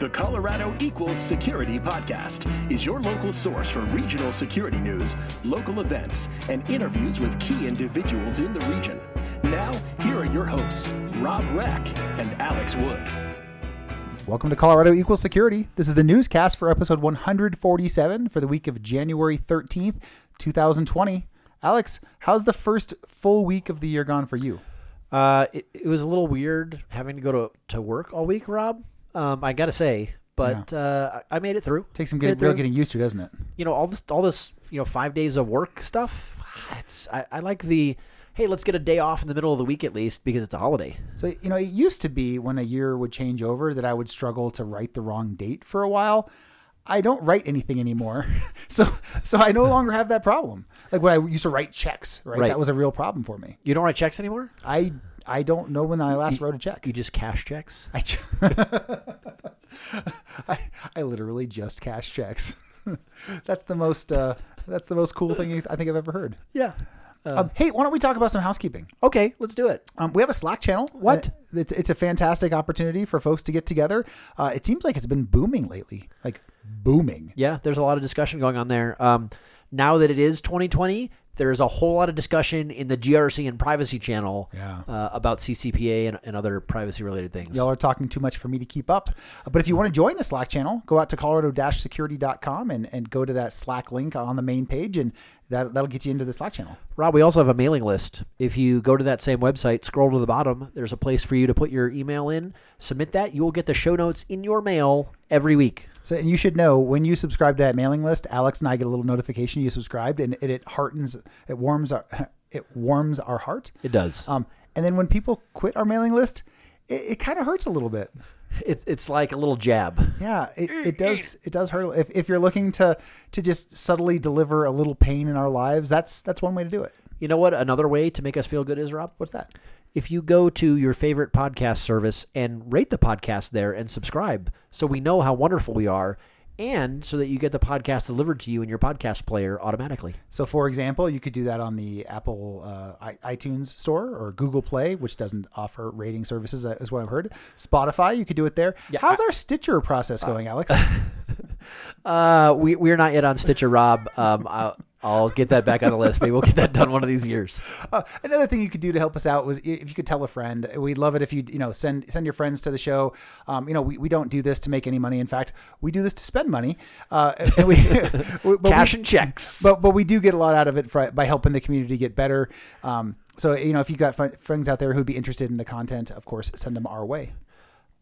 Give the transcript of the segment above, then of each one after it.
The Colorado Equals Security Podcast is your local source for regional security news, local events, and interviews with key individuals in the region. Now, here are your hosts, Rob Reck and Alex Wood. Welcome to Colorado Equals Security. This is the newscast for episode 147 for the week of January 13th, 2020. Alex, how's the first full week of the year gone for you? Uh, it, it was a little weird having to go to, to work all week, Rob. Um, I gotta say, but uh, I made it through. Takes some Made get, it real getting used to, doesn't it? You know all this, all this, you know, five days of work stuff. It's I, I like the hey, let's get a day off in the middle of the week at least because it's a holiday. So, you know, it used to be when a year would change over that I would struggle to write the wrong date for a while. I don't write anything anymore. So, so I no longer have that problem. Like when I used to write checks, right? Right. That was a real problem for me. You don't write checks anymore. I I don't know when I last wrote a check. You just cash checks. I, I, I literally just cash checks. that's the most uh, that's the most cool thing I think I've ever heard. Yeah. um, hey, why don't we talk about some housekeeping? Okay, let's do it. Um, we have a Slack channel. What? Uh, it's, it's a fantastic opportunity for folks to get together. Uh, it seems like it's been booming lately, like booming. Yeah, there's a lot of discussion going on there. Um, now that it is 2020, there's a whole lot of discussion in the GRC and privacy channel Yeah. uh, about CCPA and, and other privacy related things. Y'all are talking too much for me to keep up. But if you want to join the Slack channel, go out to colorado-security.com and, and go to that Slack link on the main page, and that, that'll get you into the Slack channel. Rob, we also have a mailing list. If you go to that same website, scroll to the bottom, there's a place for you to put your email in, submit that. You will get the show notes in your mail every week. So, and you should know when you subscribe to that mailing list, Alex and I get a little notification you subscribed, and it, it heartens, it warms our, it warms our heart. It does. Um, and then when people quit our mailing list, it, it kind of hurts a little bit. It's it's like a little jab. Yeah, it, it does. It does hurt. If, if you're looking to to just subtly deliver a little pain in our lives, that's that's one way to do it. You know what? Another way to make us feel good is, Rob? What's that? If you go to your favorite podcast service and rate the podcast there and subscribe so we know how wonderful we are and so that you get the podcast delivered to you in your podcast player automatically. So, for example, you could do that on the Apple uh, i- iTunes Store or Google Play, which doesn't offer rating services, uh, is what I've heard. Spotify, you could do it there. Yeah, How's our Stitcher process going, Alex? Uh, we, we're not yet on Stitcher, Rob. Um, I'll, get that back on the list. Maybe we'll get that done one of these years. Uh, another thing you could do to help us out was if you could tell a friend. We'd love it if you you know send send your friends to the show. Um, you know we, we don't do this to make any money. In fact, we do this to spend money. Uh, and we, we- Cash we- and checks. But but we do get a lot out of it for, by helping the community get better. Um, so you know if you've got friends out there who'd be interested in the content, of course, send them our way.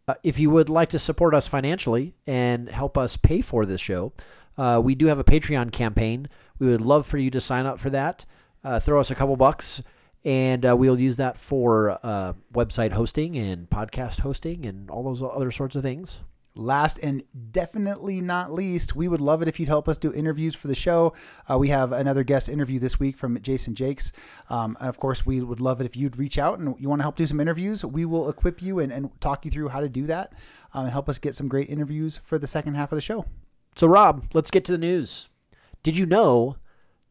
Uh, if you would like to support us financially and help us pay for this show, uh, we do have a Patreon campaign. We would love for you to sign up for that. Uh, throw us a couple bucks, and uh, we'll use that for uh, website hosting and podcast hosting and all those other sorts of things. Last and definitely not least, we would love it if you'd help us do interviews for the show. Uh, we have another guest interview this week from Jason Jakes. Um, and of course, we would love it if you'd reach out and you want to help do some interviews. We will equip you and, and talk you through how to do that um, and help us get some great interviews for the second half of the show. So, Rob, let's get to the news. Did you know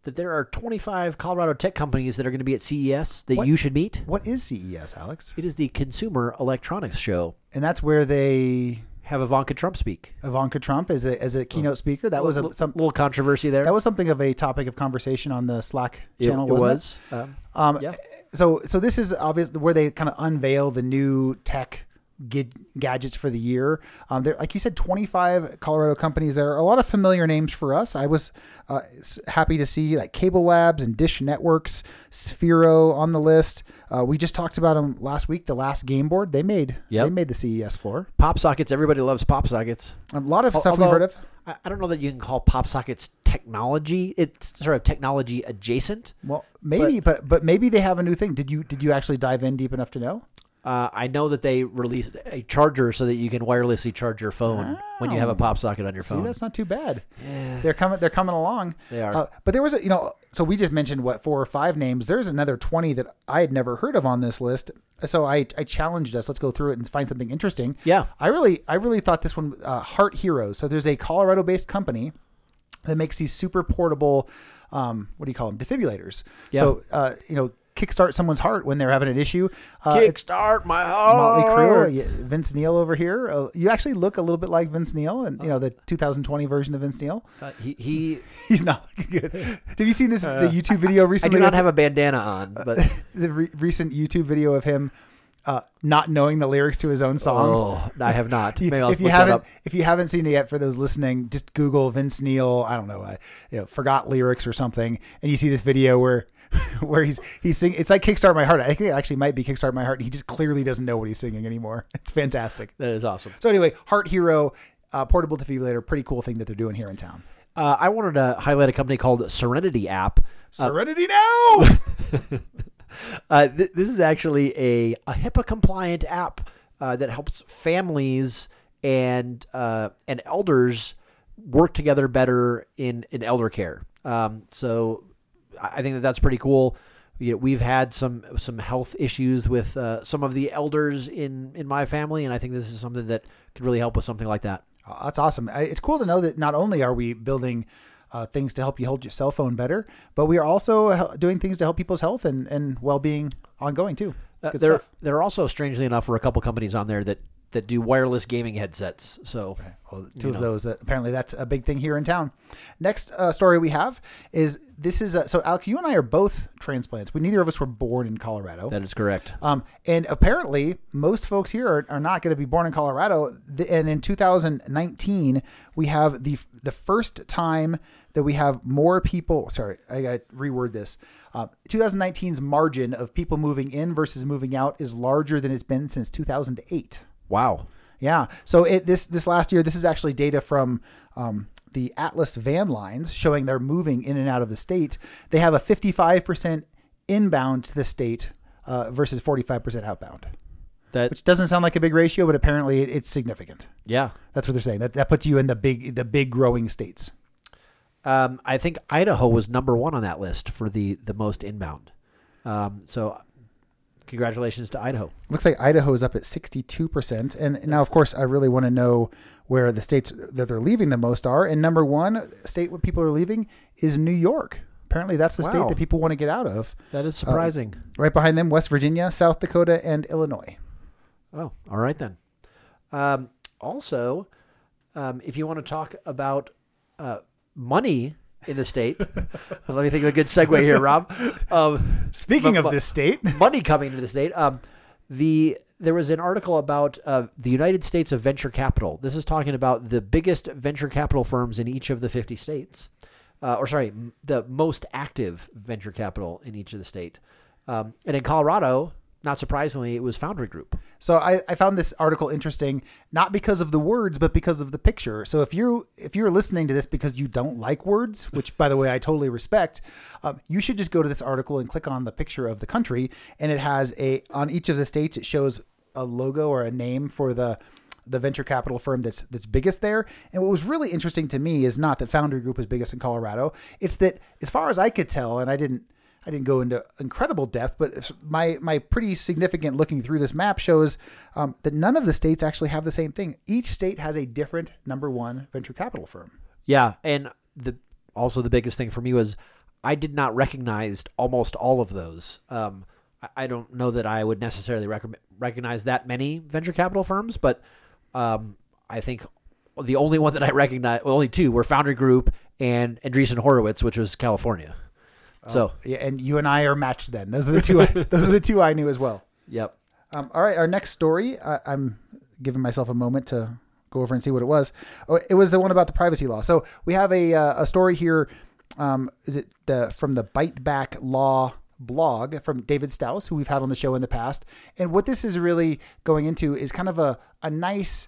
that there are 25 Colorado tech companies that are going to be at CES that What? you should meet? What is CES, Alex? It is the Consumer Electronics Show. And that's where they Have Ivanka Trump speak. Ivanka Trump as a as a keynote speaker. That was a Little- some little controversy there. that was something of a topic of conversation on the Slack It- channel. it wasn't was. Um, Um, Yeah. So so this is obviously where they kind of unveil the new tech gadgets for the year. Um, there, like you said, 25 Colorado companies. There are a lot of familiar names for us. I was uh, happy to see like Cable Labs and Dish Networks, Sphero on the list. Uh, we just talked about them last week. The last game board they made. Yep. They made the CES floor. pop sockets. Everybody loves pop sockets. A lot of Al- stuff we've heard of. I, I don't know that you can call pop sockets technology. It's sort of technology adjacent. Well, maybe, but, but maybe they have a new thing. Did you did you actually dive in deep enough to know? Uh, I know that they released a charger so that you can wirelessly charge your phone when you have a pop socket on your See, phone. that's not too bad. Yeah. They're coming. They're coming along. They are. Uh, but there was a, you know, so we just mentioned what four or five names. There's another twenty that I had never heard of on this list. So I, I challenged us. Let's go through it and find something interesting. Yeah. I really, I really thought this one, uh, Heart Heroes. So there's a Colorado-based company that makes these super portable, um, what do you call them, defibrillators. Yeah. So uh, you know, kickstart someone's heart when they're having an issue. Uh, it's Kickstart my heart. Motley heart. Crue, yeah, Vince Neil over here. Uh, you actually look a little bit like Vince Neil, and you know the 2020 version of Vince Neil. Uh, he, he He's not looking good. Have you seen this the YouTube video recently? I do not have a bandana on, but the re- recent YouTube video of him uh, not knowing the lyrics to his own song. oh, I have not. Maybe I'll if you haven't, up. if you haven't seen it yet, for those listening, just Google Vince Neil. I don't know, uh, you know, forgot lyrics or something, and you see this video where, where he's he's singing. It's like Kickstart My Heart. I think it actually might be Kickstart My Heart. He just clearly doesn't know what he's singing anymore. It's fantastic. That is awesome. So anyway, Heart Hero, uh, portable defibrillator, pretty cool thing that they're doing here in town. Uh, I wanted to highlight a company called Serenity App. Serenity now. Uh, th- this is actually a, a HIPAA compliant app uh, that helps families and uh, and elders work together better in, in elder care. Um, so I think that that's pretty cool. You know, we've had some some health issues with uh, some of the elders in, in my family, and I think this is something that could really help with something like that. Oh, that's awesome. It's cool to know that not only are we building uh, things to help you hold your cell phone better, but we are also doing things to help people's health and, and well being ongoing too. Uh, there, stuff. there are also, strangely enough, were a couple companies on there that, that do wireless gaming headsets. So Well, two of know. those. Uh, apparently, that's a big thing here in town. Next uh, story we have is this is uh, so Alex. You and I are both transplants. We neither of us were born in Colorado. that is correct. Um, and apparently, most folks here are, are not going to be born in Colorado. The, and in 2019, we have the the first time that we have more people. Sorry, I got to reword this. Uh, 2019's margin of people moving in versus moving out is larger than it's been since 2008. Wow. Yeah. So it this this last year, this is actually data from um, the Atlas van lines showing they're moving in and out of the state. They have a 55% inbound to the state uh, versus 45% outbound, That which doesn't sound like a big ratio, but apparently it, it's significant. yeah. That's what they're saying. That that puts you in the big the big growing states. Um, I think Idaho was number one on that list for the the most inbound. Um, so, congratulations to Idaho. Looks like Idaho is up at 62%. And now, of course, I really want to know where the states that they're leaving the most are. And number one state where people are leaving is New York. Apparently, that's the state that people want to get out of. That is surprising. Right behind them, West Virginia, South Dakota, and Illinois. oh, all right then. Um, also, um, if you want to talk about uh, money in the state, let me think of a good segue here, Rob. Um, Speaking But- of this state, money coming into the state. Um, the there was an article about uh, the United States of venture capital. This is talking about the biggest venture capital firms in each of the fifty states, uh, or sorry, m- the most active venture capital in each of the state. Um, and in Colorado, not surprisingly, it was Foundry Group. So I, I found this article interesting, not because of the words, but because of the picture. So if you if you're listening to this because you don't like words, which by the way I totally respect, um, you should just go to this article and click on the picture of the country, and it has a on each of the states it shows a logo or a name for the the venture capital firm that's that's biggest there. And what was really interesting to me is not that Foundry Group is biggest in Colorado. It's that as far as I could tell, and I didn't I didn't go into incredible depth, but my my pretty significant looking through this map shows um, that none of the states actually have the same thing. Each state has a different number one venture capital firm. Yeah, and the also the biggest thing for me was I did not recognize almost all of those. Um, I, don't know that I would necessarily rec- recognize that many venture capital firms, but um, I think the only one that I recognize, well, only two, were Foundry Group and Andreessen Horowitz, which was California. So, Yeah, and you and I are matched. Then those are the two. I, those are the two I knew as well. yep. Um, all right, our next story. I, I'm giving myself a moment to go over and see what it was. Oh, it was the one about the privacy law. So we have a uh, a story here. Um, is it the from the Byte Back Law blog from David Stauss, who we've had on the show in the past? And what this is really going into is kind of a a nice,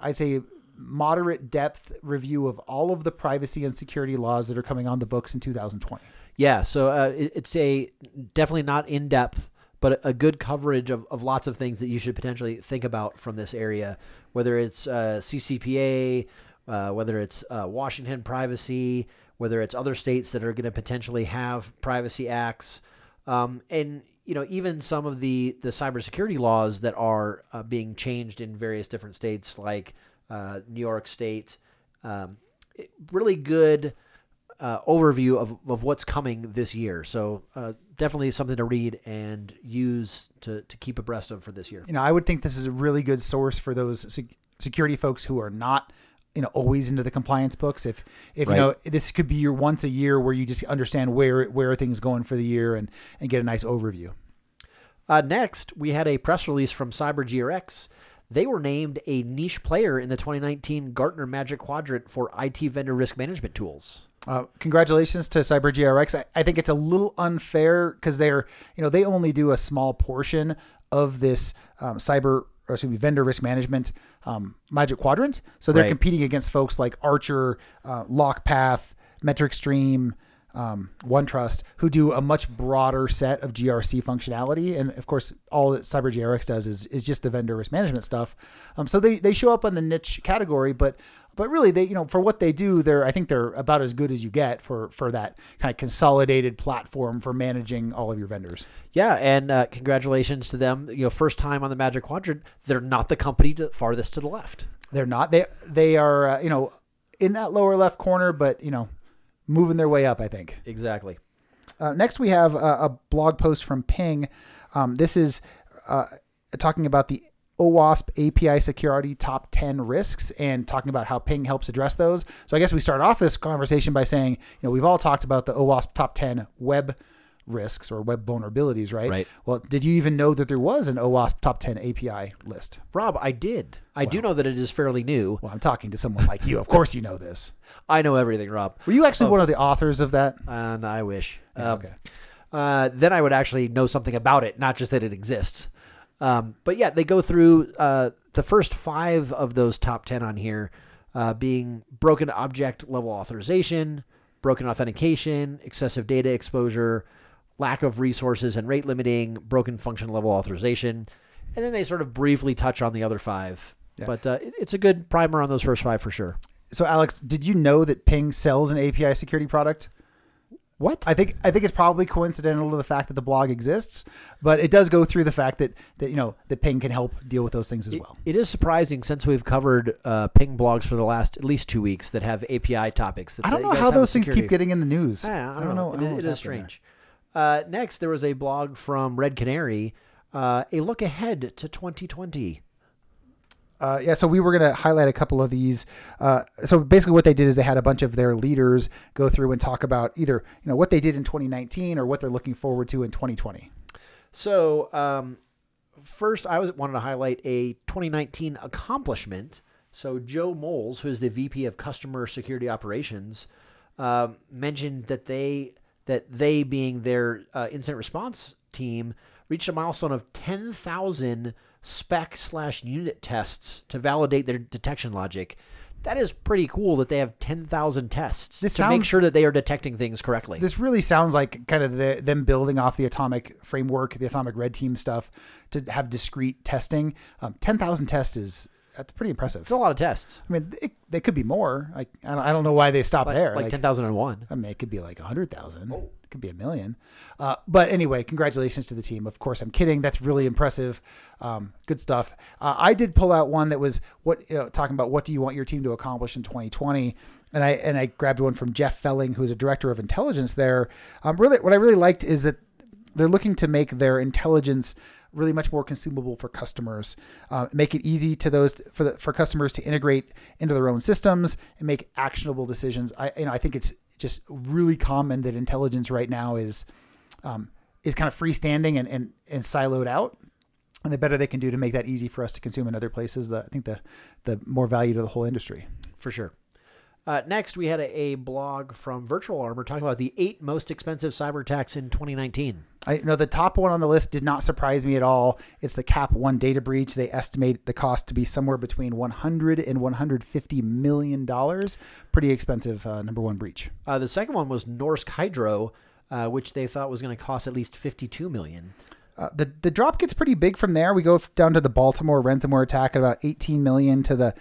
I'd say, moderate depth review of all of the privacy and security laws that are coming on the books in 2020. Yeah, so uh, it, it's a definitely not in depth, but a, a good coverage of, of lots of things that you should potentially think about from this area, whether it's uh, CCPA, uh, whether it's uh, Washington privacy, whether it's other states that are going to potentially have privacy acts, um, and you know even some of the the cybersecurity laws that are uh, being changed in various different states, like uh, New York State. Um, really good uh, overview of, of what's coming this year. So uh, definitely something to read and use to, to keep abreast of for this year. You know, I would think this is a really good source for those sec- security folks who are not you know always into the compliance books if if Right. you know this could be your once a year where you just understand where where are things going for the year and and get a nice overview Uh, next, we had a press release from CyberGRX. They were named a niche player in the 2019 Gartner Magic Quadrant for IT vendor risk management tools. Uh, congratulations to CyberGRX. I, I think it's a little unfair because they're, you know, they only do a small portion of this um, cyber, or excuse me, vendor risk management um, Magic Quadrant. So they're Right. competing against folks like Archer, uh, LockPath, Metric Stream, um, OneTrust, who do a much broader set of GRC functionality. And of course, all that CyberGRX does is is just the vendor risk management stuff. Um, so they they show up on the niche category, but but really they you know for what they do, they're I think they're about as good as you get for for that kind of consolidated platform for managing all of your vendors. Yeah, and uh, congratulations to them. You know, first time on the Magic Quadrant. They're not the company to, farthest to the left. They're not they they are uh, you know in that lower left corner, but you know moving their way up. I think. Exactly. Uh, next, we have a, a blog post from Ping. Um, this is uh, talking about the OWASP API security top 10 risks and talking about how Ping helps address those. So I guess we start off this conversation by saying, you know, we've all talked about the OWASP top 10 web risks or web vulnerabilities, right? Right. Well, did you even know that there was an OWASP top 10 API list? Rob, I did. I do know that it is fairly new. Well, I'm talking to someone like you. Of course you know this. I know everything, Rob. Were you actually one of the authors of that? And I wish. Yeah, Um, okay. uh, then I would actually know something about it, not just that it exists. Um, but yeah, they go through uh, the first five of those top 10 on here uh, being broken object level authorization, broken authentication, excessive data exposure, lack of resources and rate limiting, broken function level authorization. And then they sort of briefly touch on the other five. Yeah. But uh, it- it's a good primer on those first five for sure. So, Alex, did you know that Ping sells an API security product? What? I think I think it's probably coincidental to the fact that the blog exists, but it does go through the fact that that you know that Ping can help deal with those things as It- well. it is surprising since we've covered uh, ping blogs for the last at least two weeks that have API topics. That I don't know how those things keep getting in the news. Yeah, I, don't know. I It- don't know it what's is happening strange. Uh, next, there was a blog from Red Canary, uh, a look ahead to 2020. Uh, yeah, so we were going to highlight a couple of these. Uh, so basically, what they did is they had a bunch of their leaders go through and talk about either you know what they did in 2019 or what they're looking forward to in 2020. So, um, first, I was wanted to highlight a 2019 accomplishment. So, Joe Moles, who is the VP of Customer Security Operations, um, mentioned that they that they being their uh, incident response team reached a milestone of 10,000 spec slash unit tests to validate their detection logic. That is pretty cool that they have 10,000 tests This to make sure that they are detecting things correctly. This really sounds like kind of the, them building off the atomic framework, the atomic red team stuff to have discrete testing. Um, 10,000 tests is that's pretty impressive. it's a lot of tests. I mean, it, they could be more. Like I don't, I don't know why they stopped Like, there. like 10,001. I mean, it could be like a hundred thousand. Oh. It could be a million. Uh, but anyway, congratulations to the team. Of course, I'm kidding. That's really impressive. Um, good stuff. Uh, I did pull out one that was what you know, talking about what do you want your team to accomplish in 2020, and I and I grabbed one from Jeff Felling, who's a director of intelligence there. Um, really, what I really liked is that they're looking to make their intelligence really much more consumable for customers. Uh, make it easy to those for the for customers to integrate into their own systems and make actionable decisions. I you know i think it's just really common that intelligence right now is um, is kind of freestanding and, and and siloed out. And the better they can do to make that easy for us to consume in other places the, i think the the more value to the whole industry. For sure. Uh, next, we had a, a blog from Virtual Armor talking about the eight most expensive cyber attacks in 2019. I know the top one on the list did not surprise me at all. It's the Cap One data breach. They estimate the cost to be somewhere between 100 and 150 million dollars. Pretty expensive uh, number one breach. Uh, the second one was Norsk Hydro, uh, which they thought was going to cost at least 52 million. Uh, the the drop gets pretty big from there. We go down to the Baltimore ransomware attack at about 18 million to the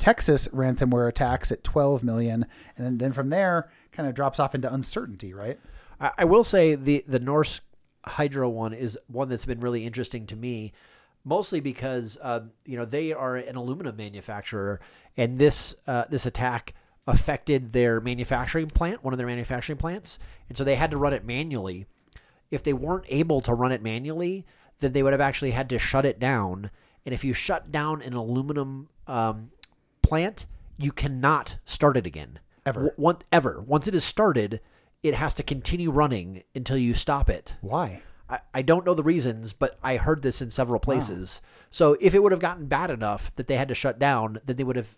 Texas ransomware attacks at 12 million, and then, from there kind of drops off into uncertainty, right? I, will say the the Norsk Hydro one is one that's been really interesting to me, mostly because uh, you know they are an aluminum manufacturer, and this uh, this attack affected their manufacturing plant, one of their manufacturing plants, and so they had to run it manually. If they weren't able to run it manually, then they would have actually had to shut it down. And if you shut down an aluminum um, plant, you cannot start it again Ever. W- one, ever. Once it is started, it has to continue running until you stop it. Why? I, I don't know the reasons, but I heard this in several places. So if it would have gotten bad enough that they had to shut down, then they would have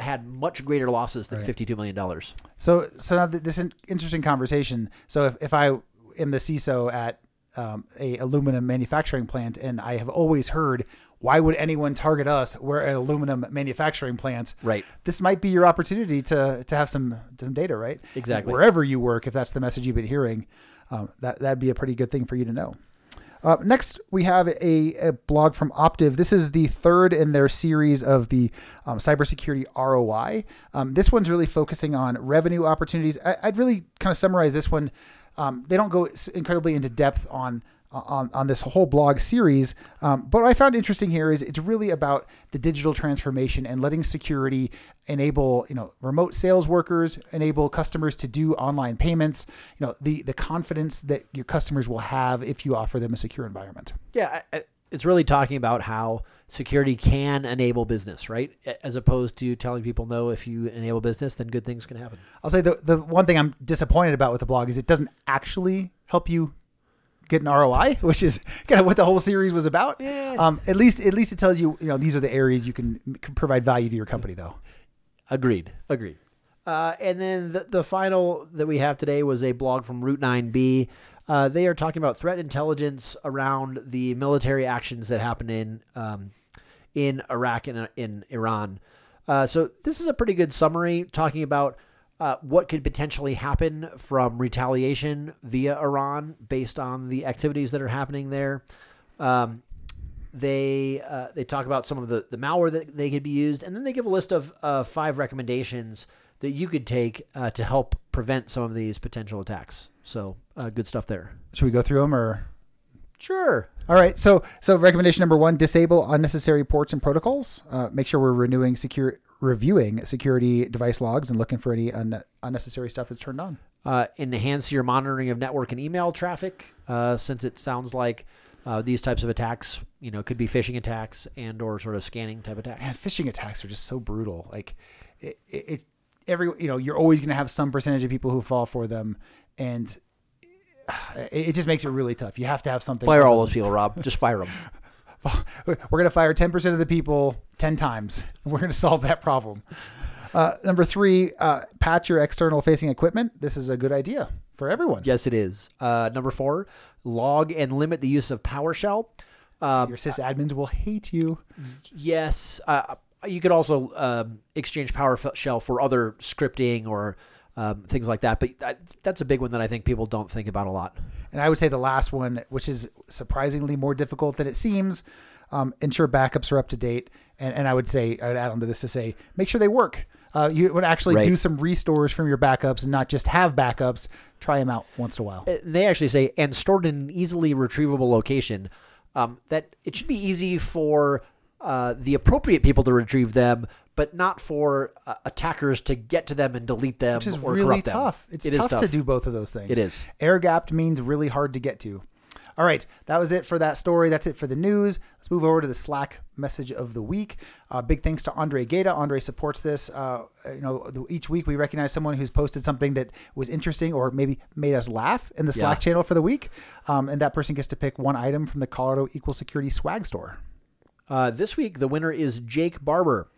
had much greater losses than $52 million. So, so now th- this is interesting conversation. So, if, if I am the CISO at um, a aluminum manufacturing plant, and I have always heard, why would anyone target us? We're an aluminum manufacturing plant. Right. This might be your opportunity to to have some some data, right? Exactly. Wherever you work, if that's the message you've been hearing, um, that that'd be a pretty good thing for you to know. Uh, next, we have a, a blog from Optiv. This is the third in their series of the um, cybersecurity ROI. Um, this one's really focusing on revenue opportunities. I, I'd really kind of summarize this one. Um, they don't go incredibly into depth on on, on this whole blog series. Um, but what I found interesting here is it's really about the digital transformation and letting security enable, you know, remote sales workers, enable customers to do online payments, you know, the, the confidence that your customers will have if you offer them a secure environment. Yeah, it's really talking about how security can enable business, right? As opposed to telling people no, if you enable business, then good things can happen. I'll say the, the one thing I'm disappointed about with the blog is it doesn't actually help you get an ROI, which is kind of what the whole series was about. Yeah. Um, at least, at least it tells you, you know, these are the areas you can, can provide value to your company, though. Agreed. Agreed. Uh, and then the, the final that we have today was a blog from Route 9B. Uh, they are talking about threat intelligence around the military actions that happen in um, in Iraq and in Iran. Uh, so this is a pretty good summary talking about uh, what could potentially happen from retaliation via Iran based on the activities that are happening there. Um, they uh, they talk about some of the, the malware that they could be used, and then they give a list of uh, five recommendations that you could take uh, to help prevent some of these potential attacks. So uh, good stuff there. Should we go through them or? Sure. All right. So, so recommendation number one: disable unnecessary ports and protocols. Uh, make sure we're renewing secure, reviewing security device logs, and looking for any un- unnecessary stuff that's turned on. Uh, enhance your monitoring of network and email traffic, uh, since it sounds like uh, these types of attacks, you know, could be phishing attacks and or sort of scanning type attacks. Man, phishing attacks are just so brutal. Like, it, it, it's every you know, you're always going to have some percentage of people who fall for them, and it, it just makes it really tough. You have to have something. Fire all those people, Rob. Just fire them. We're going to fire 10% of the people 10 times. We're going to solve that problem. Uh, number three, uh, patch your external facing equipment. This is a good idea for everyone. Yes, it is. Uh, number four, log and limit the use of PowerShell. Um, Your sysadmins will hate you. yes, uh, you could also um, exchange PowerShell for other scripting or um, things like that. But that, that's a big one that I think people don't think about a lot. And I would say the last one, which is surprisingly more difficult than it seems, um, ensure backups are up to date. And, and I would say, I would add on to this to say, make sure they work. Uh, you would actually Right. do some restores from your backups and not just have backups. Try them out once in a while. Uh, They actually say, and stored in an easily retrievable location. Um, that it should be easy for uh, the appropriate people to retrieve them, but not for uh, attackers to get to them and delete them Which is or really corrupt them. tough. It's It is tough, to do both of those things. It is. Air gapped means really hard to get to. All right, that was it for that story. That's it for the news. Let's move over to the Slack message of the week. Uh, big thanks to Andre Gata. Andre supports this. Uh, you know, the- each week we recognize someone who's posted something that was interesting or maybe made us laugh in the Slack Yeah. channel for the week, um, and that person gets to pick one item from the Colorado Equal Security Swag Store. Uh, this week, the winner is Jake Barber.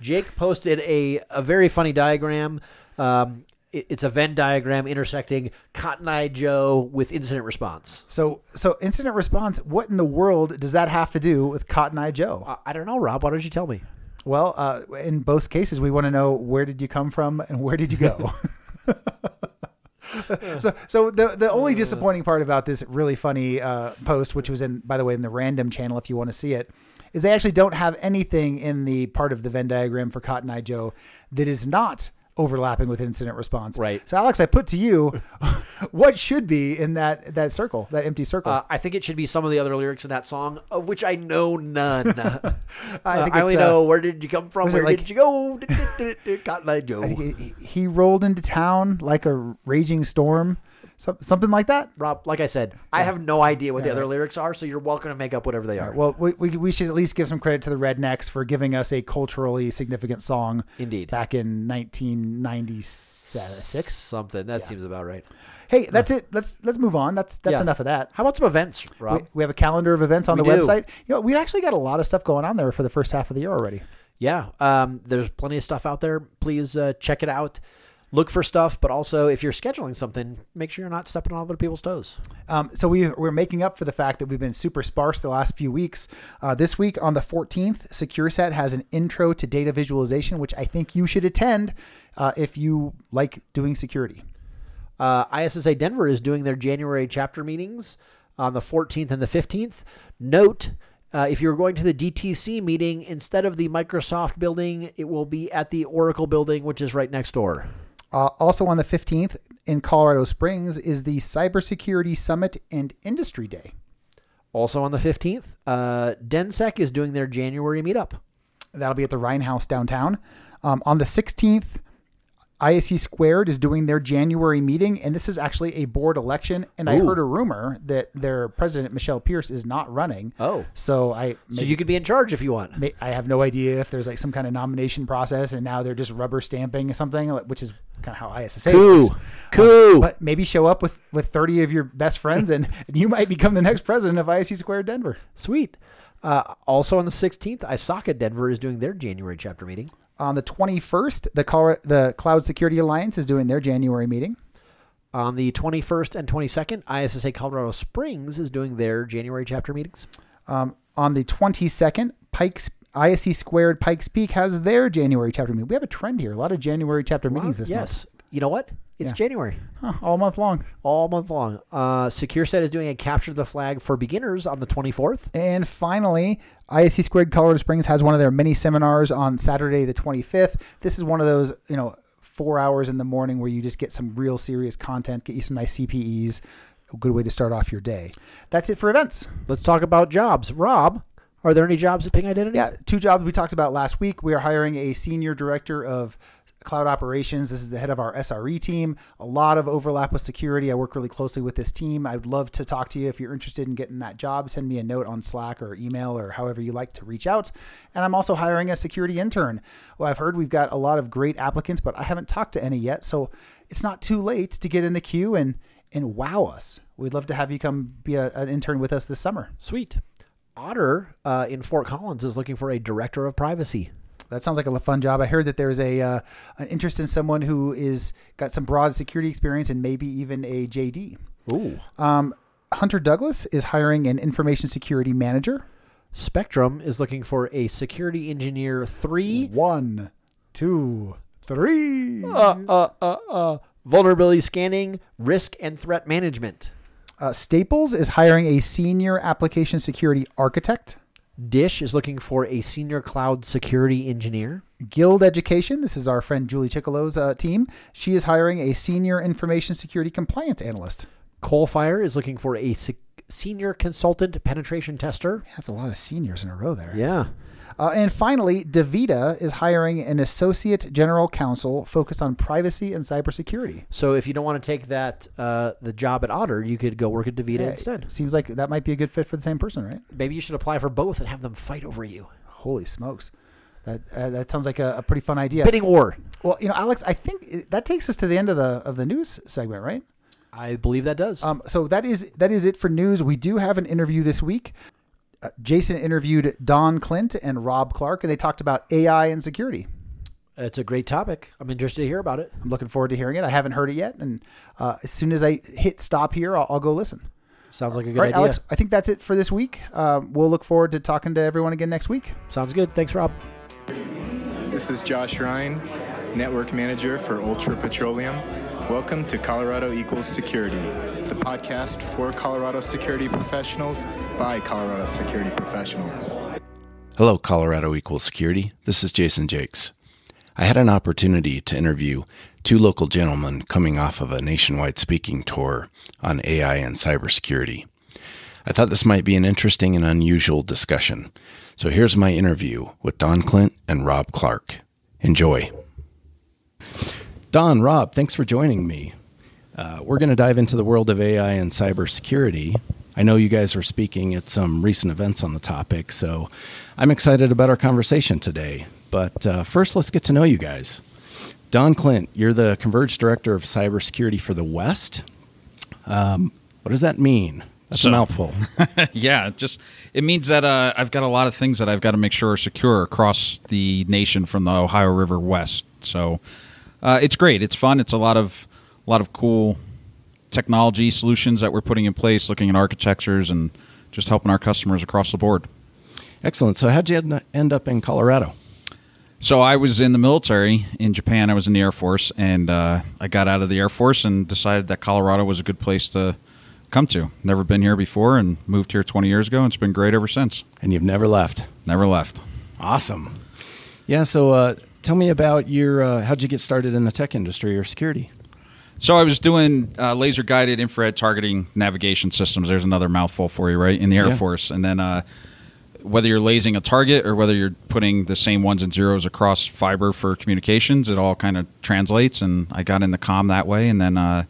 Jake posted a, a very funny diagram. Um, it- it's a Venn diagram intersecting Cotton Eye Joe with incident response. So, so incident response. What in the world does that have to do with Cotton Eye Joe? I, I don't know, Rob. Why don't you tell me? Well, uh, in both cases, we want to know where did you come from and where did you go. so, so the the only disappointing part about this really funny uh, post, which was in, by the way, in the random channel, if you want to see it, is they actually don't have anything in the part of the Venn diagram for Cotton Eye Joe that is not overlapping with incident response. Right. So, Alex, I put to you, what should be in that that circle, that empty circle? Uh, I think it should be some of the other lyrics in that song, of which I know none. I, I only uh, know where did you come from? Where like- did you go? Cotton Eye Joe. He, he rolled into town like a raging storm, some, something like that. Rob, like I said, I have no idea what the other lyrics are, so you're welcome to make up whatever they are. Well, we, we, we should at least give some credit to the Rednex for giving us a culturally significant song. Indeed. Back in 1996. Something that seems about right. Hey, that's it. Let's let's move on. That's that's Yeah. enough of that. How about some events, We, Rob? we have a calendar of events on We the do. website. You know, we actually got a lot of stuff going on there for the first half of the year already. Yeah, um, there's plenty of stuff out there. Please uh, check it out. Look for stuff, but also if you're scheduling something, make sure you're not stepping on other people's toes. Um, so we, we're making up for the fact that we've been super sparse the last few weeks. Uh, this week on the 14th, SecureSet has an intro to data visualization, which I think you should attend uh, if you like doing security. Uh, ISSA Denver is doing their January chapter meetings on the 14th and the 15th. Note, uh, if you're going to the DTC meeting, instead of the Microsoft building, it will be at the Oracle building, which is right next door. Uh, also on the 15th in Colorado Springs is the Cybersecurity Summit and Industry Day. Also on the 15th, uh, DenSec is doing their January meetup. That'll be at the Rhein Haus downtown. Um, on the 16th, ISC Squared is doing their January meeting, and this is actually a board election. And I heard a rumor that their president Michelle Pierce is not running. Oh. so I So you could be in charge if you want. ma- I have no idea if there's like some kind of nomination process, and now they're just rubber stamping something, which is kind of how ISSA Coup. works. Coup. Uh, but maybe show up with with 30 of your best friends, and, and you might become the next president of ISC Squared Denver. Sweet. Uh, also on the 16th, ISACA Denver is doing their January chapter meeting. On the 21st, the Colorado, the Cloud Security Alliance is doing their January meeting. On the 21st and 22nd, ISSA Colorado Springs is doing their January chapter meetings. Um, on the 22nd, Pikes ISC Squared Pikes Peak has their January chapter meeting. We have a trend here. A lot of January chapter meetings this month. yes. You know what? It's Yeah. January. Huh, all month long. All month long. Uh, SecureSet is doing a capture the flag for beginners on the 24th. And finally, ISC Squared Colorado Springs has one of their mini seminars on Saturday the 25th. This is one of those, you know, four hours in the morning where you just get some real serious content, get you some nice CPEs. A good way to start off your day. That's it for events. Let's talk about jobs. Rob, are there any jobs at Ping Identity? Yeah, two jobs we talked about last week. We are hiring a senior director of cloud operations. This is the head of our SRE team. A lot of overlap with security. I work really closely with this team. I would love to talk to you if you're interested in getting that job. Send me a note on Slack or email or however you like to reach out. And I'm also hiring a security intern. Well, I've heard we've got a lot of great applicants, but I haven't talked to any yet. So it's not too late to get in the queue and and wow us. We'd love to have you come be a, an intern with us this summer. Sweet. Otter uh, in Fort Collins is looking for a director of privacy. That sounds like a fun job. I heard that there's a uh, an interest in someone who is got some broad security experience and maybe even a JD. Ooh. Um, Hunter Douglas is hiring an information security manager. Spectrum is looking for a security engineer three. One, two, three. Uh, uh, uh, uh, vulnerability scanning, risk and threat management. Uh, Staples is hiring a senior application security architect. Dish is looking for a senior cloud security engineer. Guild Education, this is our friend Julie Chickillo's uh, team. She is hiring a senior information security compliance analyst. Coalfire is looking for a se- senior consultant penetration tester. That's a lot of seniors in a row there. Yeah. Uh, and finally, Davita is hiring an associate general counsel focused on privacy and cybersecurity. So if you don't want to take that uh, the job at Otter, you could go work at Davita Yeah, instead. Seems like that might be a good fit for the same person, right? Maybe you should apply for both and have them fight over you. Holy smokes. That, uh, that sounds like a, a pretty fun idea. Bidding war. Well, you know, Alex, I think that takes us to the end of the of the news segment, right? I believe that does. Um, so that is that is it for news. We do have an interview this week. Uh, Jason interviewed Don Clint and Rob Clark, and they talked about AI and security. it's a great topic. I'm interested to hear about it. I'm looking forward to hearing it. I haven't heard it yet, and uh, as soon as I hit stop here, I'll, I'll go listen. Sounds like a good All right, idea. Alex, I think that's it for this week. Um, we'll look forward to talking to everyone again next week. Sounds good. Thanks, Rob. This is Josh Ryan, Network Manager for Ultra Petroleum. Welcome to Colorado Equals Security, the podcast for Colorado security professionals by Colorado security professionals. Hello, Colorado Equals Security. This is Jason Jakes. I had an opportunity to interview two local gentlemen coming off of a nationwide speaking tour on AI and cybersecurity. I thought this might be an interesting and unusual discussion. So here's my interview with Don Clint and Rob Clark. Enjoy. Don, Rob, thanks for joining me. Uh, we're going to dive into the world of AI and cybersecurity. I know you guys are speaking at some recent events on the topic, so I'm excited about our conversation today. But uh, first, let's get to know you guys. Don Clint, you're the Converge Director of Cybersecurity for the West. Um, what does that mean? That's So- a mouthful. yeah, it just it means that uh, I've got a lot of things that I've got to make sure are secure across the nation from the Ohio River west. So uh, it's great. It's fun. It's a lot of a lot of cool technology solutions that we're putting in place, looking at architectures and just helping our customers across the board. Excellent. So, how'd you end- up in Colorado? So I was in the military in Japan. I was in the Air Force, and uh, I got out of the Air Force and decided that Colorado was a good place to come to. Never been here before, and moved here 20 years ago, and it's been great ever since. And you've never left. Never left. Awesome. Yeah. So, uh, tell me about your. Uh, how'd you get started in the tech industry or security? So I was doing uh, laser guided infrared targeting navigation systems. There's another mouthful for you, right? In the Air Yeah. Force, and then uh, whether you're lasing a target or whether you're putting the same ones and zeros across fiber for communications, it all kind of translates. And I got into com that way, and then uh, I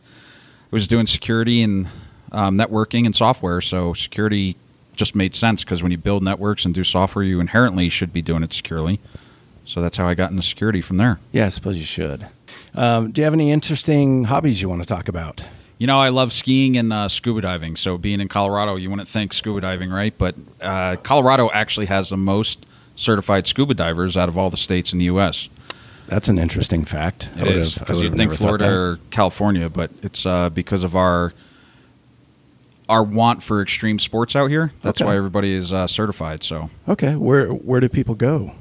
was doing security and um, networking and software. So security just made sense because when you build networks and do software, you inherently should be doing it securely. So that's how I got into security from there. Yeah, I suppose you should. Um, do you have any interesting hobbies you want to talk about? You know, I love skiing and uh, scuba diving. So being in Colorado, you wouldn't think scuba diving, right? But uh, Colorado actually has the most certified scuba divers out of all the states in the U.S. That's an interesting fact. I It would is have- because you'd think Florida or California, but it's uh, because of our our want for extreme sports out here. That's Okay. why everybody is uh, certified. So Okay, where where do people go?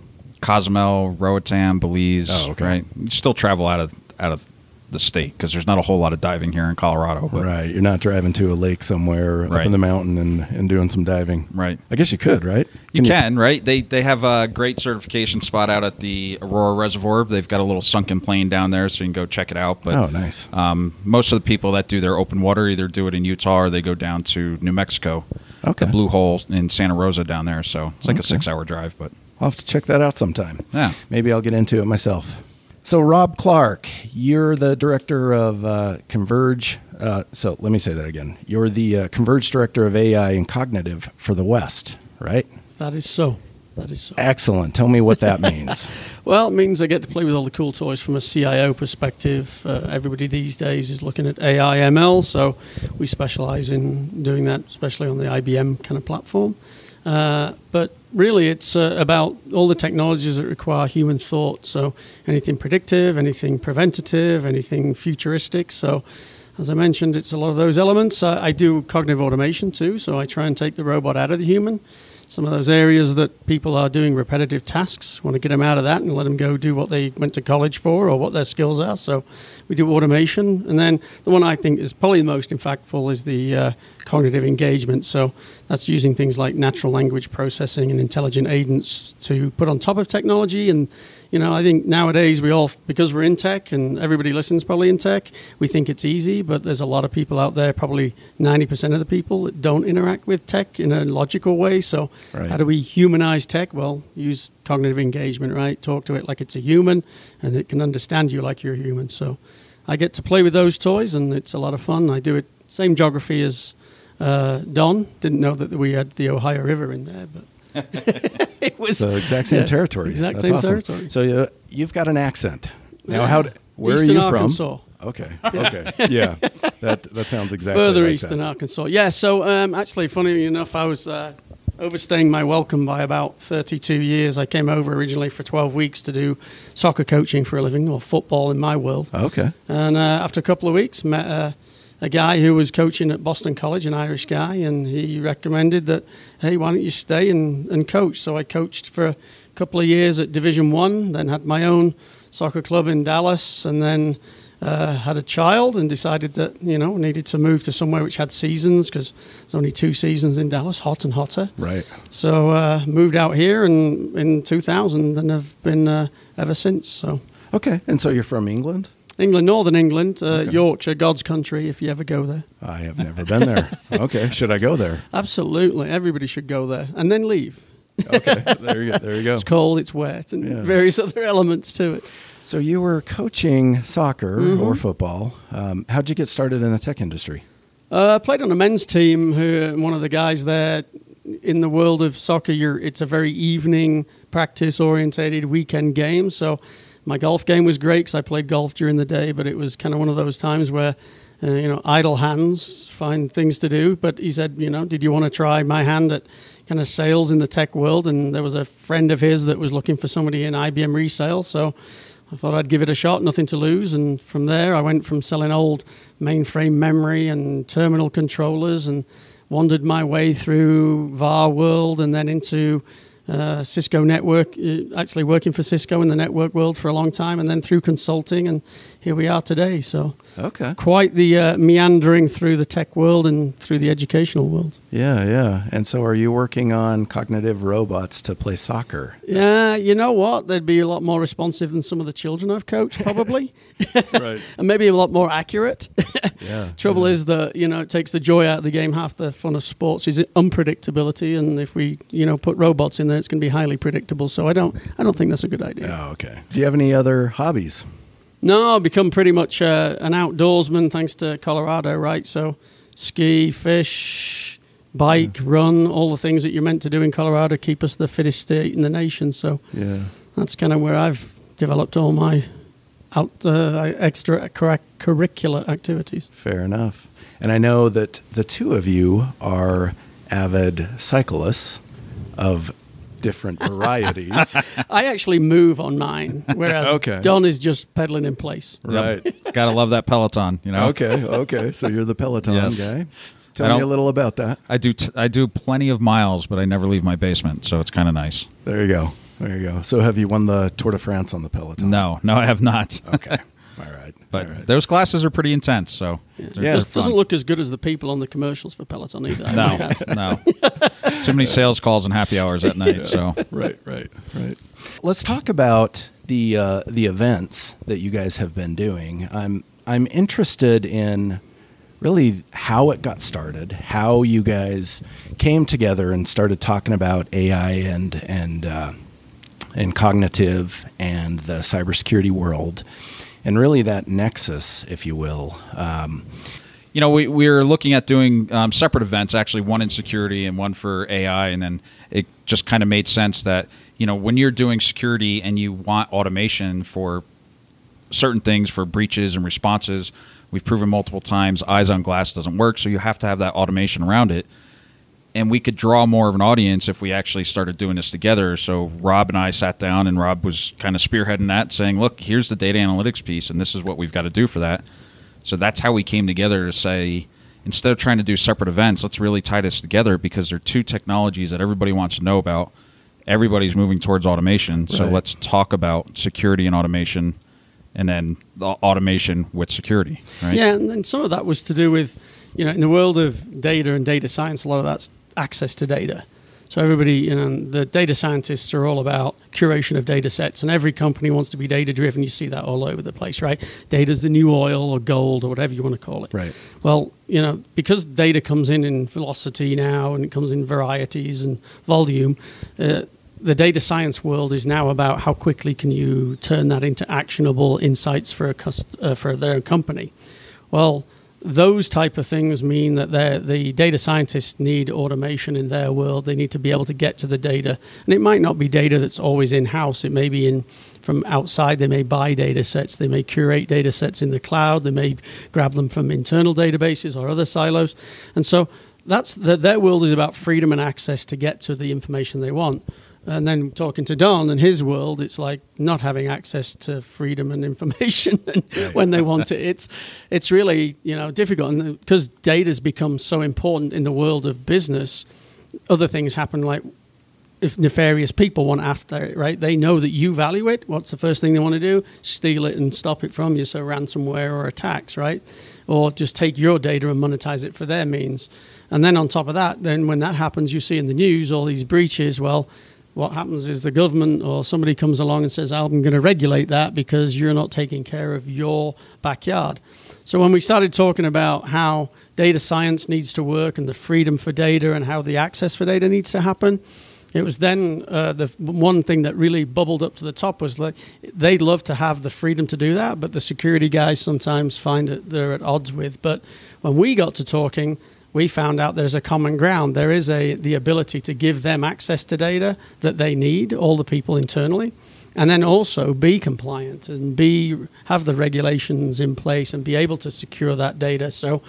Cozumel, Roatan, Belize, Oh, okay. right? You still travel out of out of the state because there's not a whole lot of diving here in Colorado. But right, you're not driving to a lake somewhere up in the mountain and, and doing some diving. Right. I guess you could, right? You can, right? They they have a great certification spot out at the Aurora Reservoir. They've got a little sunken plane down there, so you can go check it out. But oh, nice. um, most of the people that do their open water either do it in Utah or they go down to New Mexico, Okay, the Blue Hole in Santa Rosa down there. So it's like Okay. a six-hour drive, but I'll have to check that out sometime. yeah. Maybe I'll get into it myself. So, Rob Clark, you're the director of uh, Converge. Uh, so, let me say that again. You're the uh, Converge director of AI and cognitive for the West, right? That is so. That is so. Excellent. Tell me what that means. Well, it means I get to play with all the cool toys from a CIO perspective. Uh, everybody these days is looking at AI ML, so we specialize in doing that, especially on the IBM kind of platform. Uh, but really, it's uh, about all the technologies that require human thought. So anything predictive, anything preventative, anything futuristic. So as I mentioned, it's a lot of those elements. I, I do cognitive automation too, so I try and take the robot out of the human. Some of those areas that people are doing repetitive tasks, want to get them out of that and let them go do what they went to college for or what their skills are. So we do automation. And then the one I think is probably the most impactful is the uh, cognitive engagement. So that's using things like natural language processing and intelligent agents to put on top of technology. And, you know, I think nowadays we all, because we're in tech and everybody listens probably in tech, we think it's easy, but there's a lot of people out there, probably 90% of the people that don't interact with tech in a logical way. So Right. how do we humanize tech? Well, use cognitive engagement, right? Talk to it like it's a human and it can understand you like you're a human. So I get to play with those toys and it's a lot of fun. I do it same geography as uh, Don. Didn't know that we had the Ohio River in there, but it was the exact same Yeah, territory. exact That's same awesome. territory. So uh, you've got an accent. Now, Yeah. how? Where Eastern are you Arkansas. from? Okay. Okay. yeah. That that sounds exactly Further like eastern that. Arkansas. Yeah, so um, actually, funny enough, I was uh, overstaying my welcome by about 32 years. I came over originally for 12 weeks to do soccer coaching for a living, or football in my world. Okay. And uh, after a couple of weeks, met uh, a guy who was coaching at Boston College, an Irish guy, and he recommended that, hey, why don't you stay and, and coach? So I coached for a couple of years at Division One, then had my own soccer club in Dallas, and then uh, had a child and decided that you know needed to move to somewhere which had seasons because there's only two seasons in Dallas, hot and hotter. Right. So uh, moved out here and in 2000 and have been uh, ever since. So Okay, and so you're from England? England, Northern England, uh, Yorkshire, God's country. If you ever go there, I have never been there. okay, should I go there? absolutely, everybody should go there and then leave. Okay, there you go. There you go. It's cold, it's wet, and Yeah. various other elements to it. So you were coaching soccer Mm-hmm. or football. Um, how'd you get started in the tech industry? Uh, I played on a men's team. Who one of the guys there in the world of soccer? You're, it's a very evening practice orientated weekend game. So my golf game was great because I played golf during the day. But it was kind of one of those times where uh, you know idle hands find things to do. But he said, you know, did you want to try my hand at kind of sales in the tech world? And there was a friend of his that was looking for somebody in IBM resale. So I thought I'd give it a shot, nothing to lose. And from there, I went from selling old mainframe memory and terminal controllers and wandered my way through VAR world and then into uh, Cisco network, uh, actually working for Cisco in the network world for a long time, and then through consulting. And here we are today. So Okay. quite the uh, meandering through the tech world and through the educational world. Yeah, yeah. And so are you working on cognitive robots to play soccer? Yeah, you know what? They'd be a lot more responsive than some of the children I've coached, probably. Right. and maybe a lot more accurate. Yeah. Trouble is that you know it takes the joy out of the game. Half the fun of sports is unpredictability, and if we you know put robots in there, it's going to be highly predictable. So I don't I don't think that's a good idea. Oh, okay. Do you have any other hobbies? No, I've become pretty much uh, an outdoorsman thanks to Colorado, right? So ski, fish, bike, run, all the things that you're meant to do in Colorado keep us the fittest state in the nation. So Yeah. that's kind of where I've developed all my out uh, extra curricular activities. Fair enough. And I know that the two of you are avid cyclists of different varieties. I actually move on mine, whereas Okay. Don is just pedaling in place. right. Gotta love that Peloton, you know? Okay. Okay. So you're the Peloton Yes. guy. I Tell me a little about that. I do t- I do plenty of miles, but I never leave my basement, so it's kind of nice. There you go. There you go. So have you won the Tour de France on the Peloton? No, no, I have not. Okay. All right. but All right. those classes are pretty intense, so they're Yeah. Does, doesn't look as good as the people on the commercials for Peloton either. I might add. No, no. Too many sales calls and happy hours at night. So right, right, right. Let's talk about the uh, the events that you guys have been doing. I'm I'm interested in really how it got started, how you guys came together and started talking about AI and and uh, and cognitive and the cybersecurity world, and really that nexus, if you will. Um, you know, we, we were looking at doing um, separate events, actually, one in security and one for AI. And then it just kind of made sense that, you know, when you're doing security and you want automation for certain things for breaches and responses, we've proven multiple times eyes on glass doesn't work. So you have to have that automation around it. And we could draw more of an audience if we actually started doing this together. So Rob and I sat down, and Rob was kind of spearheading that, saying, "Look, here's the data analytics piece, and this is what we've got to do for that." So that's how we came together to say, instead of trying to do separate events, let's really tie this together because they're two technologies that everybody wants to know about. Everybody's moving towards automation, so let's talk about security and automation, and then the automation with security. Right? Yeah, and some of that was to do with, you know, in the world of data and data science, a lot of that's access to data. So everybody, you know, the data scientists are all about curation of data sets, and every company wants to be data driven. You see that all over the place, right? Data's the new oil or gold or whatever you want to call it. Right. Well, you know, because data comes in in velocity now and it comes in varieties and volume, uh, the data science world is now about how quickly can you turn that into actionable insights for a cust- uh, for their own company. Well, those type of things mean that the data scientists need automation in their world. They need to be able to get to the data, and it might not be data that's always in house. It may be in from outside. They may buy data sets. They may curate data sets in the cloud. They may grab them from internal databases or other silos, and so that's the, their world is about freedom and access to get to the information they want. And then talking to Don and his world, it's like not having access to freedom and information when they want it. It's it's really you know difficult, and uh, because data's become so important in the world of business, other things happen like if nefarious people want after it, right? They know that you value it. What's the first thing they want to do? Steal it and stop it from you. So ransomware or attacks, right? Or just take your data and monetize it for their means. And then on top of that, then when that happens, you see in the news all these breaches. Well, what happens is the government or somebody comes along and says, I'm going to regulate that because you're not taking care of your backyard. So when we started talking about how data science needs to work and the freedom for data and how the access for data needs to happen, it was then uh, the one thing that really bubbled up to the top was like they'd love to have the freedom to do that, but the security guys sometimes find that they're at odds with. But when we got to talking, we found out there's a common ground. There is a the ability to give them access to data that they need, all the people internally, and then also be compliant and be have the regulations in place and be able to secure that data. So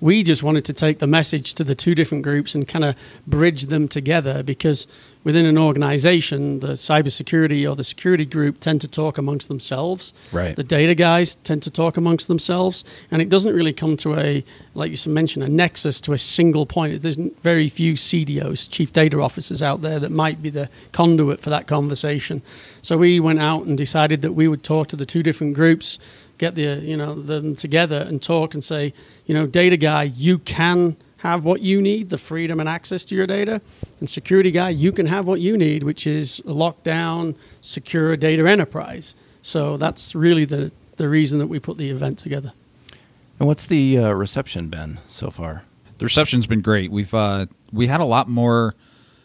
we just wanted to take the message to the two different groups and kind of bridge them together because within an organization, the cybersecurity or the security group tend to talk amongst themselves. Right. The data guys tend to talk amongst themselves, and it doesn't really come to a, like you mentioned, a nexus to a single point. There's very few CDOs, chief data officers, out there that might be the conduit for that conversation. So we went out and decided that we would talk to the two different groups, get the you know them together and talk and say, you know, data guy, you can have what you need, the freedom and access to your data. And security guy, you can have what you need, which is a lockdown, secure data enterprise. So that's really the, the reason that we put the event together. And what's the uh, reception been so far? The reception's been great. We've uh, we had a lot more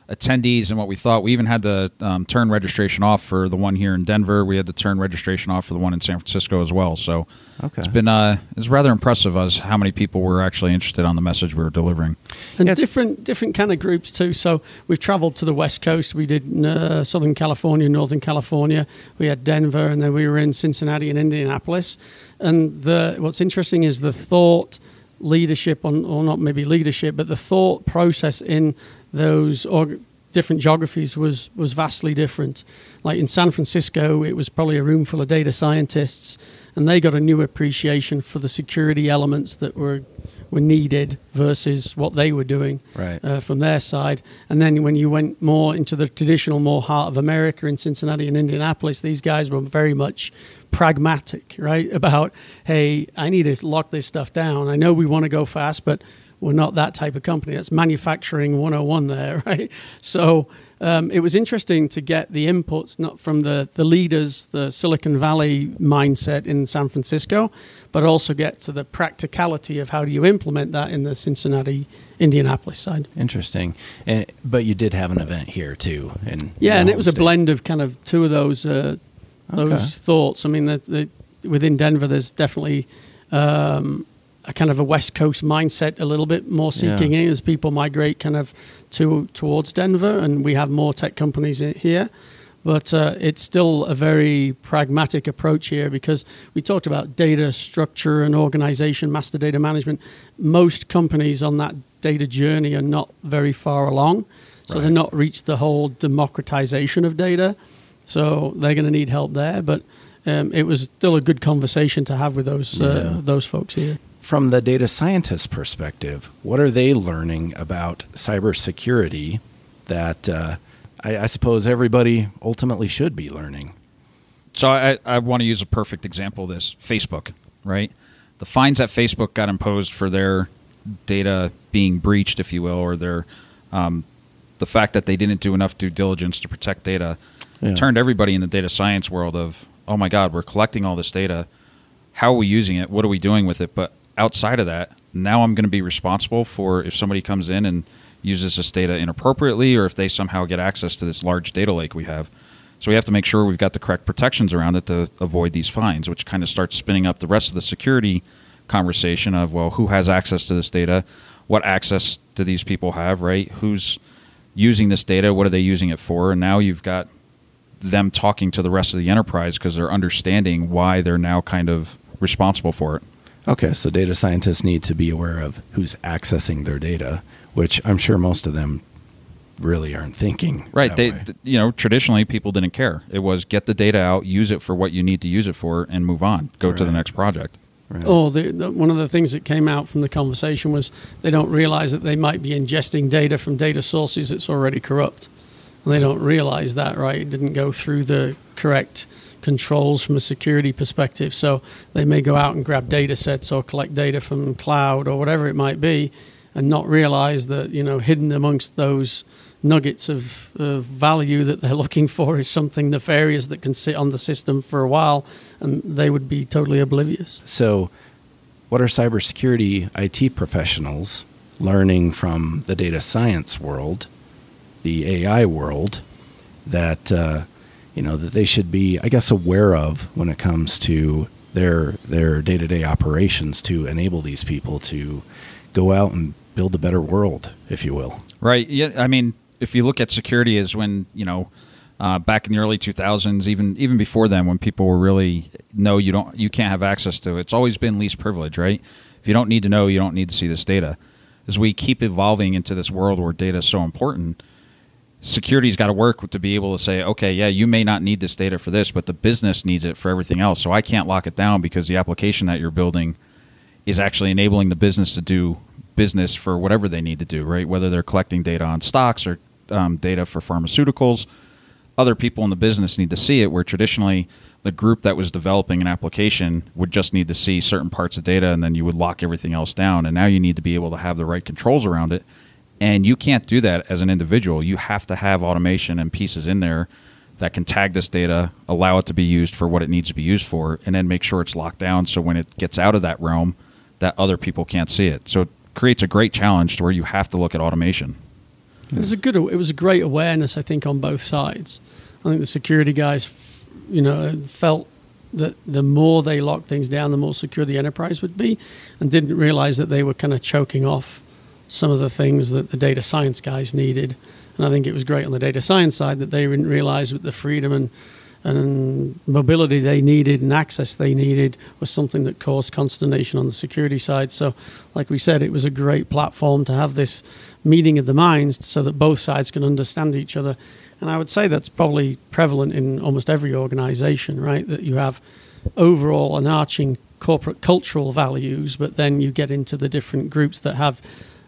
attendees and what we thought. We even had to um, turn registration off for the one here in Denver. We had to turn registration off for the one in San Francisco as well. So Okay. it's been uh, it's rather impressive as how many people were actually interested on the message we were delivering. and Yeah. different different kind of groups too. So we've travelled to the west coast. We did uh, Southern California, Northern California. We had Denver, and then we were in Cincinnati and Indianapolis. And the what's interesting is the thought leadership on, or not maybe leadership, but the thought process in those org- different geographies was was vastly different. Like in San Francisco, it was probably a room full of data scientists, and they got a new appreciation for the security elements that were were needed versus what they were doing Right. uh, from their side. And then when you went more into the traditional, more heart of America in Cincinnati and Indianapolis, these guys were very much pragmatic, right? About, hey, I need to lock this stuff down. I know we want to go fast, but we're not that type of company. That's manufacturing 101 there, right? So um, it was interesting to get the inputs not from the, the leaders, the Silicon Valley mindset in San Francisco, but also get to the practicality of how do you implement that in the Cincinnati, Indianapolis side. Interesting. And, but you did have an event here too. In Yeah, and it was a blend of kind of two of those uh, those Okay. thoughts. I mean, the, the, within Denver, there's definitely um, a kind of a West Coast mindset, a little bit more seeking Yeah. in as people migrate kind of to towards Denver, and we have more tech companies here. But uh, it's still a very pragmatic approach here because we talked about data structure and organization, master data management. Most companies on that data journey are not very far along. So Right. they're not reached the whole democratization of data. So they're going to need help there. But um, it was still a good conversation to have with those uh, Yeah. those folks here. From the data scientist perspective, what are they learning about cybersecurity that uh, I, I suppose everybody ultimately should be learning? So I, I want to use a perfect example of this Facebook, right? The fines that Facebook got imposed for their data being breached, if you will, or their um, the fact that they didn't do enough due diligence to protect data Yeah. turned everybody in the data science world of, oh my God, we're collecting all this data. How are we using it? What are we doing with it? But outside of that, now I'm going to be responsible for if somebody comes in and uses this data inappropriately or if they somehow get access to this large data lake we have. So we have to make sure we've got the correct protections around it to avoid these fines, which kind of starts spinning up the rest of the security conversation of, well, who has access to this data? What access do these people have, right? Who's using this data? What are they using it for? And now you've got them talking to the rest of the enterprise because they're understanding why they're now kind of responsible for it. Okay, so data scientists need to be aware of who's accessing their data, which I'm sure most of them really aren't thinking. Right. that They, way. th- you know, traditionally people didn't care. It was get the data out, use it for what you need to use it for, and move on. Go to the next project. Right. Oh, the, the, one of the things that came out from the conversation was they don't realize that they might be ingesting data from data sources that's already corrupt. And they don't realize that, right? It didn't go through the correct controls from a security perspective. So they may go out and grab data sets or collect data from cloud or whatever it might be and not realize that, you know, hidden amongst those nuggets of, of value that they're looking for is something nefarious that can sit on the system for a while, and they would be totally oblivious. So, what are cybersecurity IT professionals learning from the data science world, the AI world, that uh, you know that they should be, I guess, aware of when it comes to their their day to day operations to enable these people to go out and build a better world, if you will. Right. Yeah. I mean, if you look at security as when you know. Uh, back in the early 2000s, even even before then, when people were really no, you don't, you can't have access to it. It's always been least privilege, right? If you don't need to know, you don't need to see this data. As we keep evolving into this world where data is so important, security's got to work to be able to say, okay, yeah, you may not need this data for this, but the business needs it for everything else. So I can't lock it down because the application that you're building is actually enabling the business to do business for whatever they need to do, right? Whether they're collecting data on stocks or um, data for pharmaceuticals, other people in the business need to see it. Where traditionally the group that was developing an application would just need to see certain parts of data and then you would lock everything else down. And now you need to be able to have the right controls around it and you can't do that as an individual. You have to have automation and pieces in there that can tag this data, allow it to be used for what it needs to be used for, and then make sure it's locked down so when it gets out of that realm, that other people can't see it. So it creates a great challenge to where you have to look at automation. It was a good. It was a great awareness, I think, on both sides. I think the security guys, you know, felt that the more they locked things down, the more secure the enterprise would be, and didn't realize that they were kind of choking off some of the things that the data science guys needed. And I think it was great on the data science side that they didn't realize that the freedom and and mobility they needed and access they needed was something that caused consternation on the security side. So, like we said, it was a great platform to have this meeting of the minds so that both sides can understand each other. And I would say that's probably prevalent in almost every organization, right? That you have overall an arching corporate cultural values, but then you get into the different groups that have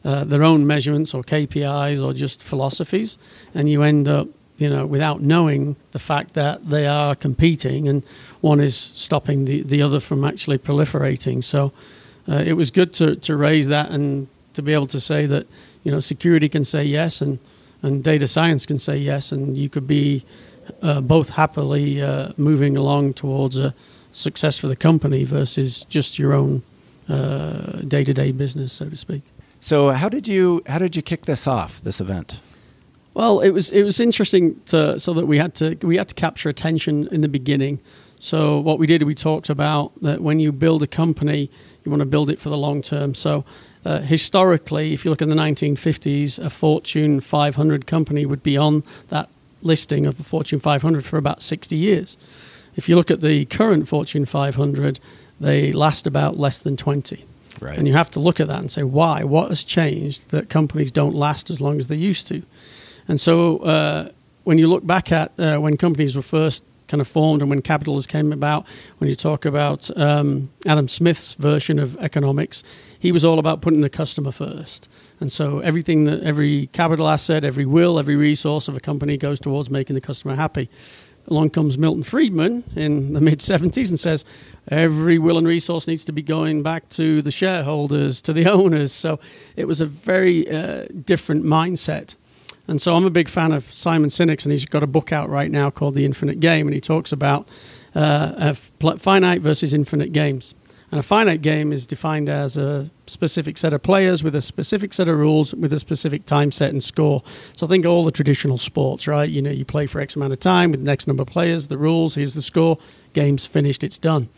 uh, their own measurements or KPIs or just philosophies, and you end up, you know, without knowing the fact that they are competing and one is stopping the, the other from actually proliferating. So uh, it was good to, to raise that and to be able to say that, you know, security can say yes and, and data science can say yes, and you could be uh, both happily uh, moving along towards a success for the company versus just your own day to day business, so to speak. So how did you how did you kick this off this event? Well, it was it was interesting to so that we had to we had to capture attention in the beginning. So what we did, we talked about that when you build a company, you want to build it for the long term. So uh, historically, if you look in the 1950s, a Fortune 500 company would be on that listing of the Fortune 500 for about 60 years. If you look at the current Fortune 500, they last about less than 20. Right. And you have to look at that and say, why? What has changed that companies don't last as long as they used to? And so uh, when you look back at uh, when companies were first kind of formed and when capitalism came about, when you talk about um, Adam Smith's version of economics, he was all about putting the customer first. And so everything that every capital asset, every will, every resource of a company goes towards making the customer happy along comes Milton Friedman in the mid 70s and says every will and resource needs to be going back to the shareholders, to the owners. So it was a very uh, different mindset. And so I'm a big fan of Simon Sinek, and he's got a book out right now called The Infinite Game, and he talks about uh, finite versus infinite games. And a finite game is defined as a specific set of players with a specific set of rules with a specific time set and score. So I think all the traditional sports, right? You know, you play for X amount of time with the next number of players, the rules, here's the score, game's finished, it's done.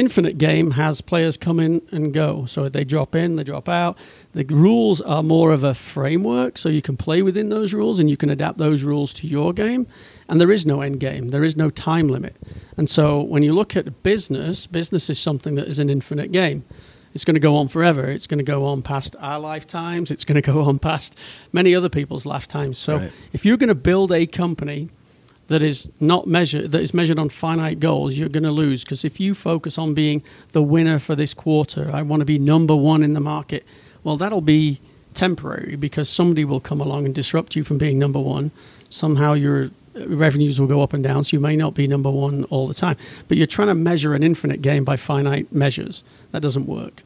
Infinite game has players come in and go. So they drop in, they drop out. The rules are more of a framework, so you can play within those rules and you can adapt those rules to your game. And there is no end game, there is no time limit. And so when you look at business, business is something that is an infinite game. It's going to go on forever. It's going to go on past our lifetimes. It's going to go on past many other people's lifetimes. So right. if you're going to build a company that is not measured that is measured on finite goals, you're going to lose because if you focus on being the winner for this quarter, I want to be number 1 in the market. Well, that'll be temporary because somebody will come along and disrupt you from being number 1. Somehow your revenues will go up and down, so you may not be number 1 all the time. But you're trying to measure an infinite game by finite measures. That doesn't work.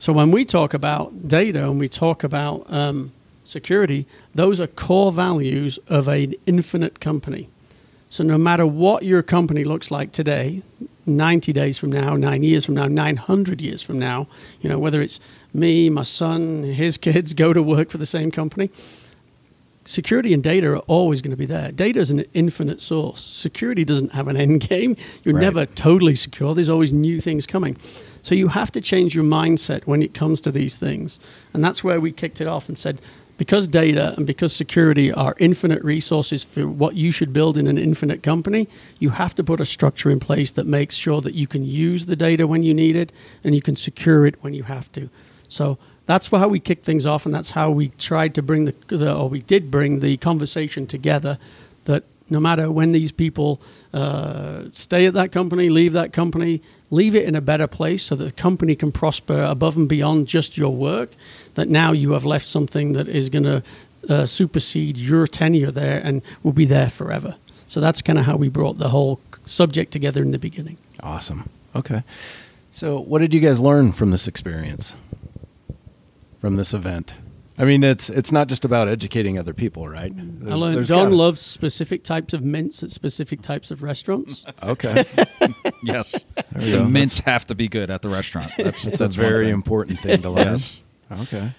So when we talk about data and we talk about um, security, those are core values of an infinite company. So no matter what your company looks like today, 90 days from now, nine years from now, 900 years from now, you know, whether it's me, my son, his kids go to work for the same company, security and data are always going to be there. Data is an infinite source. Security doesn't have an end game. You're Right. never totally secure. There's always new things coming. So you have to change your mindset when it comes to these things. And that's where we kicked it off and said, because data and because security are infinite resources for what you should build in an infinite company, you have to put a structure in place that makes sure that you can use the data when you need it and you can secure it when you have to. So that's how we kicked things off, and that's how we tried to bring the, the or we did bring the conversation together. That no matter when these people uh, stay at that company, leave that company, leave it in a better place so that the company can prosper above and beyond just your work. That now you have left something that is going to uh, supersede your tenure there and will be there forever. So that's kind of how we brought the whole subject together in the beginning. Awesome. Okay. So, what did you guys learn from this experience? From this event? I mean, it's it's not just about educating other people, right? I There's- learned there's Don gotta- loves specific types of mints at specific types of restaurants. Okay, Yes, the go. mints have to be good at the restaurant. That's that's that's a very thing. important thing to learn. Yes. Okay.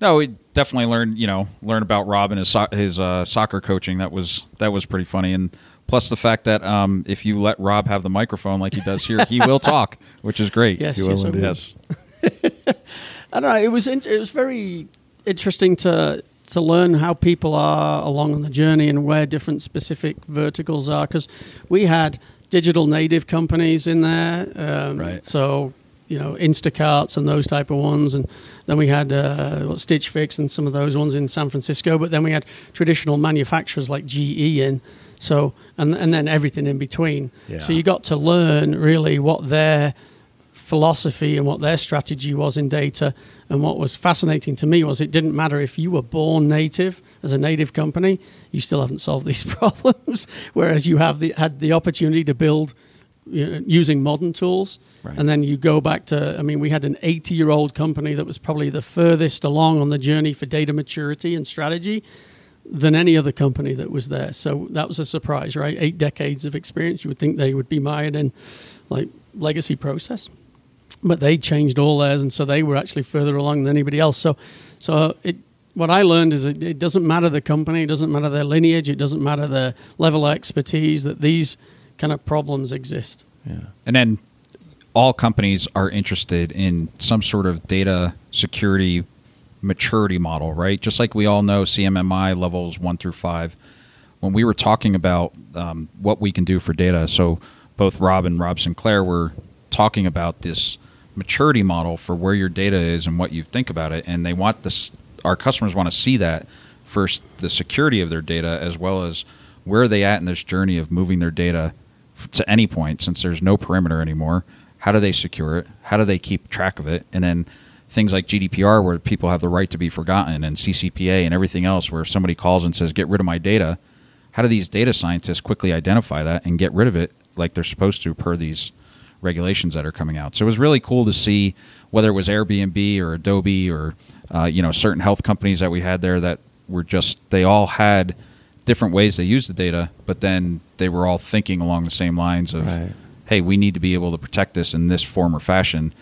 No, we definitely learned. You know, learn about Rob and his so- his uh, soccer coaching. That was that was pretty funny, and plus the fact that um, if you let Rob have the microphone like he does here, he will talk, which is great. Yes, You yes, will I will. yes. I don't know. It was in, it was very interesting to to learn how people are along on the journey and where different specific verticals are because we had digital native companies in there, um, Right. So you know Instacarts and those type of ones, and then we had uh, Stitch Fix and some of those ones in San Francisco. But then we had traditional manufacturers like GE in. So and and then everything in between. Yeah. So you got to learn really what their philosophy and what their strategy was in data. And what was fascinating to me was it didn't matter if you were born native as a native company, you still haven't solved these problems. Whereas you have the, had the opportunity to build Uh, using modern tools. Right. And then you go back to, I mean, we had an 80 year old company that was probably the furthest along on the journey for data maturity and strategy than any other company that was there. So that was a surprise, right? Eight decades of experience. You would think they would be mired in like legacy process, but they changed all theirs, and so they were actually further along than anybody else. So, so it. What I learned is it, it doesn't matter the company, it doesn't matter their lineage, it doesn't matter their level of expertise. That these kind of problems exist. Yeah. And then all companies are interested in some sort of data security maturity model, right? Just like we all know CMMI levels one through five. When we were talking about um, what we can do for data, so both Rob and Rob Sinclair were talking about this maturity model for where your data is and what you think about it, and they want this. Our customers want to see that first, the security of their data as well as where are they at in this journey of moving their data to any point since there's no perimeter anymore how do they secure it? How do they keep track of it? And then things like gdpr where people have the right to be forgotten and ccpa and everything else where somebody calls and says get rid of my data. How do these data scientists quickly identify that and get rid of it like they're supposed to per these regulations that are coming out? So it was really cool to see whether it was airbnb or adobe or uh, you know certain health companies that we had there that were just they all had different ways they use the data, but then they were all thinking along the same lines of, Right. hey, we need to be able to protect this in this form or fashion.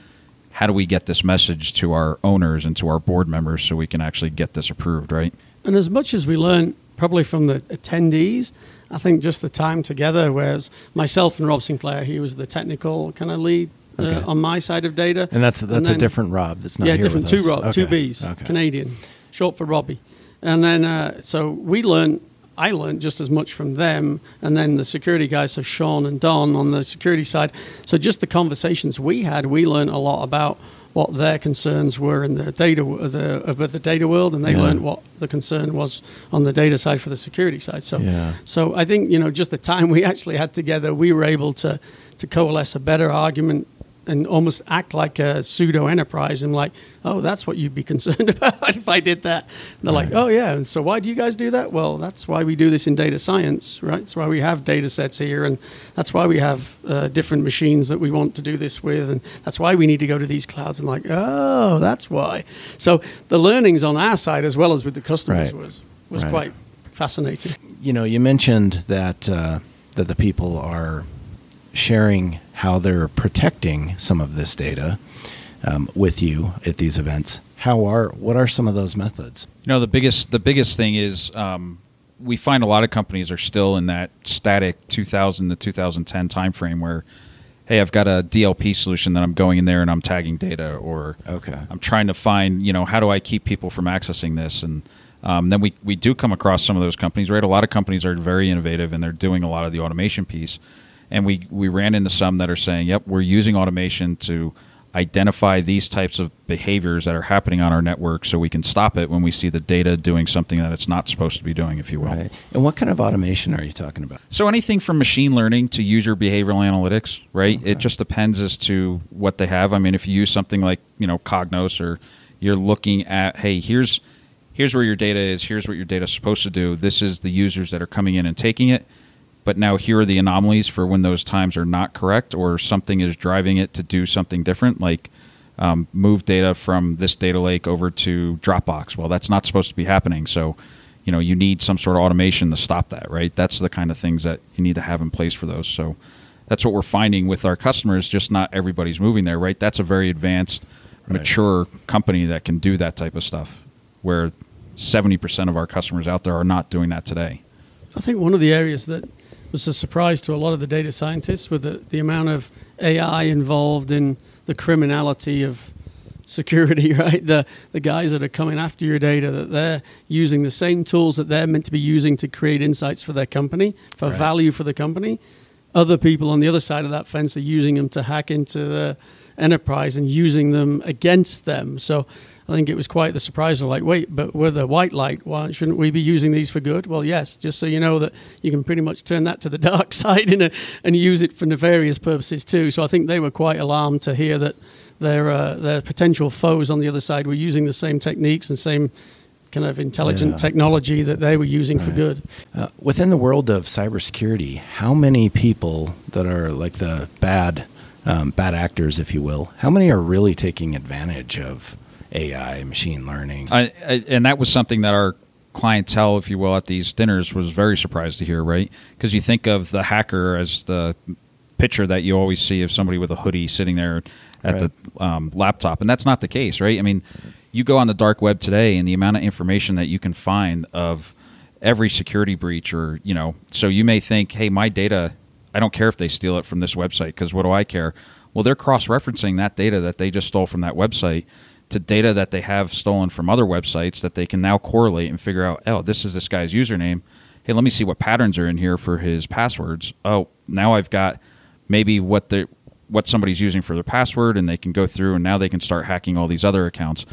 How do we get this message to our owners and to our board members so we can actually get this approved, right? And as much as we learned probably from the attendees, I think just the time together, whereas myself and Rob Sinclair, he was the technical kind of lead uh, on my side of data. And that's that's a then- different Rob. That's not yeah, here different. with Two us. Rob, two Bs, Okay. Canadian, short for Robbie. And then uh, so we learned. I learned just as much from them, and then the security guys, so Sean and Don on the security side. So just the conversations we had, we learned a lot about what their concerns were in the data uh, the uh, of the data world, and they Yeah. learned what the concern was on the data side for the security side. So Yeah. so I think you know just the time we actually had together, we were able to to coalesce a better argument and almost act like a pseudo enterprise. I'm like, oh, that's what you'd be concerned about if I did that. And they're like, oh yeah, and so why do you guys do that? Well, that's why we do this in data science, right? That's why we have data sets here, and that's why we have uh, different machines that we want to do this with, and that's why we need to go to these clouds. And like, oh, that's why. So the learnings on our side as well as with the customers Right. was was Right. quite fascinating. you know, you mentioned that uh, that the people are sharing how they're protecting some of this data um, with you at these events. How are what are some of those methods? You know, the biggest the biggest thing is um, we find a lot of companies are still in that static 2000 to 2010 timeframe where, hey, I've got a DLP solution that I'm going in there and I'm tagging data, or Okay. I'm trying to find, you know, how do I keep people from accessing this? And um, then we, we do come across some of those companies, right? A lot of companies are very innovative and they're doing a lot of the automation piece. And we, we ran into some that are saying, yep, we're using automation to identify these types of behaviors that are happening on our network so we can stop it when we see the data doing something that it's not supposed to be doing, if you will. Right. And what kind of automation are you talking about? So anything from machine learning to user behavioral analytics, right? It just depends as to what they have. I mean, if you use something like you know Cognos, or you're looking at, hey, here's here's where your data is, here's what your data is supposed to do. This is the users that are coming in and taking it. But now here are the anomalies for when those times are not correct, or something is driving it to do something different, like um, move data from this data lake over to Dropbox. Well, that's not supposed to be happening. So, you know, you need some sort of automation to stop that, right? That's the kind of things that you need to have in place for those. So, that's what we're finding with our customers. Just not everybody's moving there, right? That's a very advanced, Right. mature company that can do that type of stuff. Where seventy percent of our customers out there are not doing that today. I think one of the areas that was a surprise to a lot of the data scientists with the, the amount of AI involved in the criminality of security, right? The the guys that are coming after your data that they're using the same tools that they're meant to be using to create insights for their company, for Right. value for the company. Other people on the other side of that fence are using them to hack into the enterprise and using them against them. So I think it was quite the surprise of like, wait, but we're the white light. Why shouldn't we be using these for good? Well, yes, just so you know that you can pretty much turn that to the dark side in a, and use it for nefarious purposes too. So I think they were quite alarmed to hear that their uh, their potential foes on the other side were using the same techniques and same kind of intelligent Yeah. technology that they were using for good. Uh, within the world of cybersecurity, how many people that are like the bad, um, bad actors, if you will, how many are really taking advantage of AI, machine learning? I, I, and that was something that our clientele, if you will, at these dinners was very surprised to hear, right? Because you think of the hacker as the picture that you always see of somebody with a hoodie sitting there at Right. the um, laptop, and that's not the case, right? I mean, you go on the dark web today, and the amount of information that you can find of every security breach, or you know, so you may think, hey, my data, I don't care if they steal it from this website because what do I care? Well, they're cross-referencing that data that they just stole from that website to data that they have stolen from other websites that they can now correlate and figure out, oh, this is this guy's username. Hey, let me see what patterns are in here for his passwords. Oh, now I've got maybe what the what somebody's using for their password, and they can go through and now they can start hacking all these other accounts.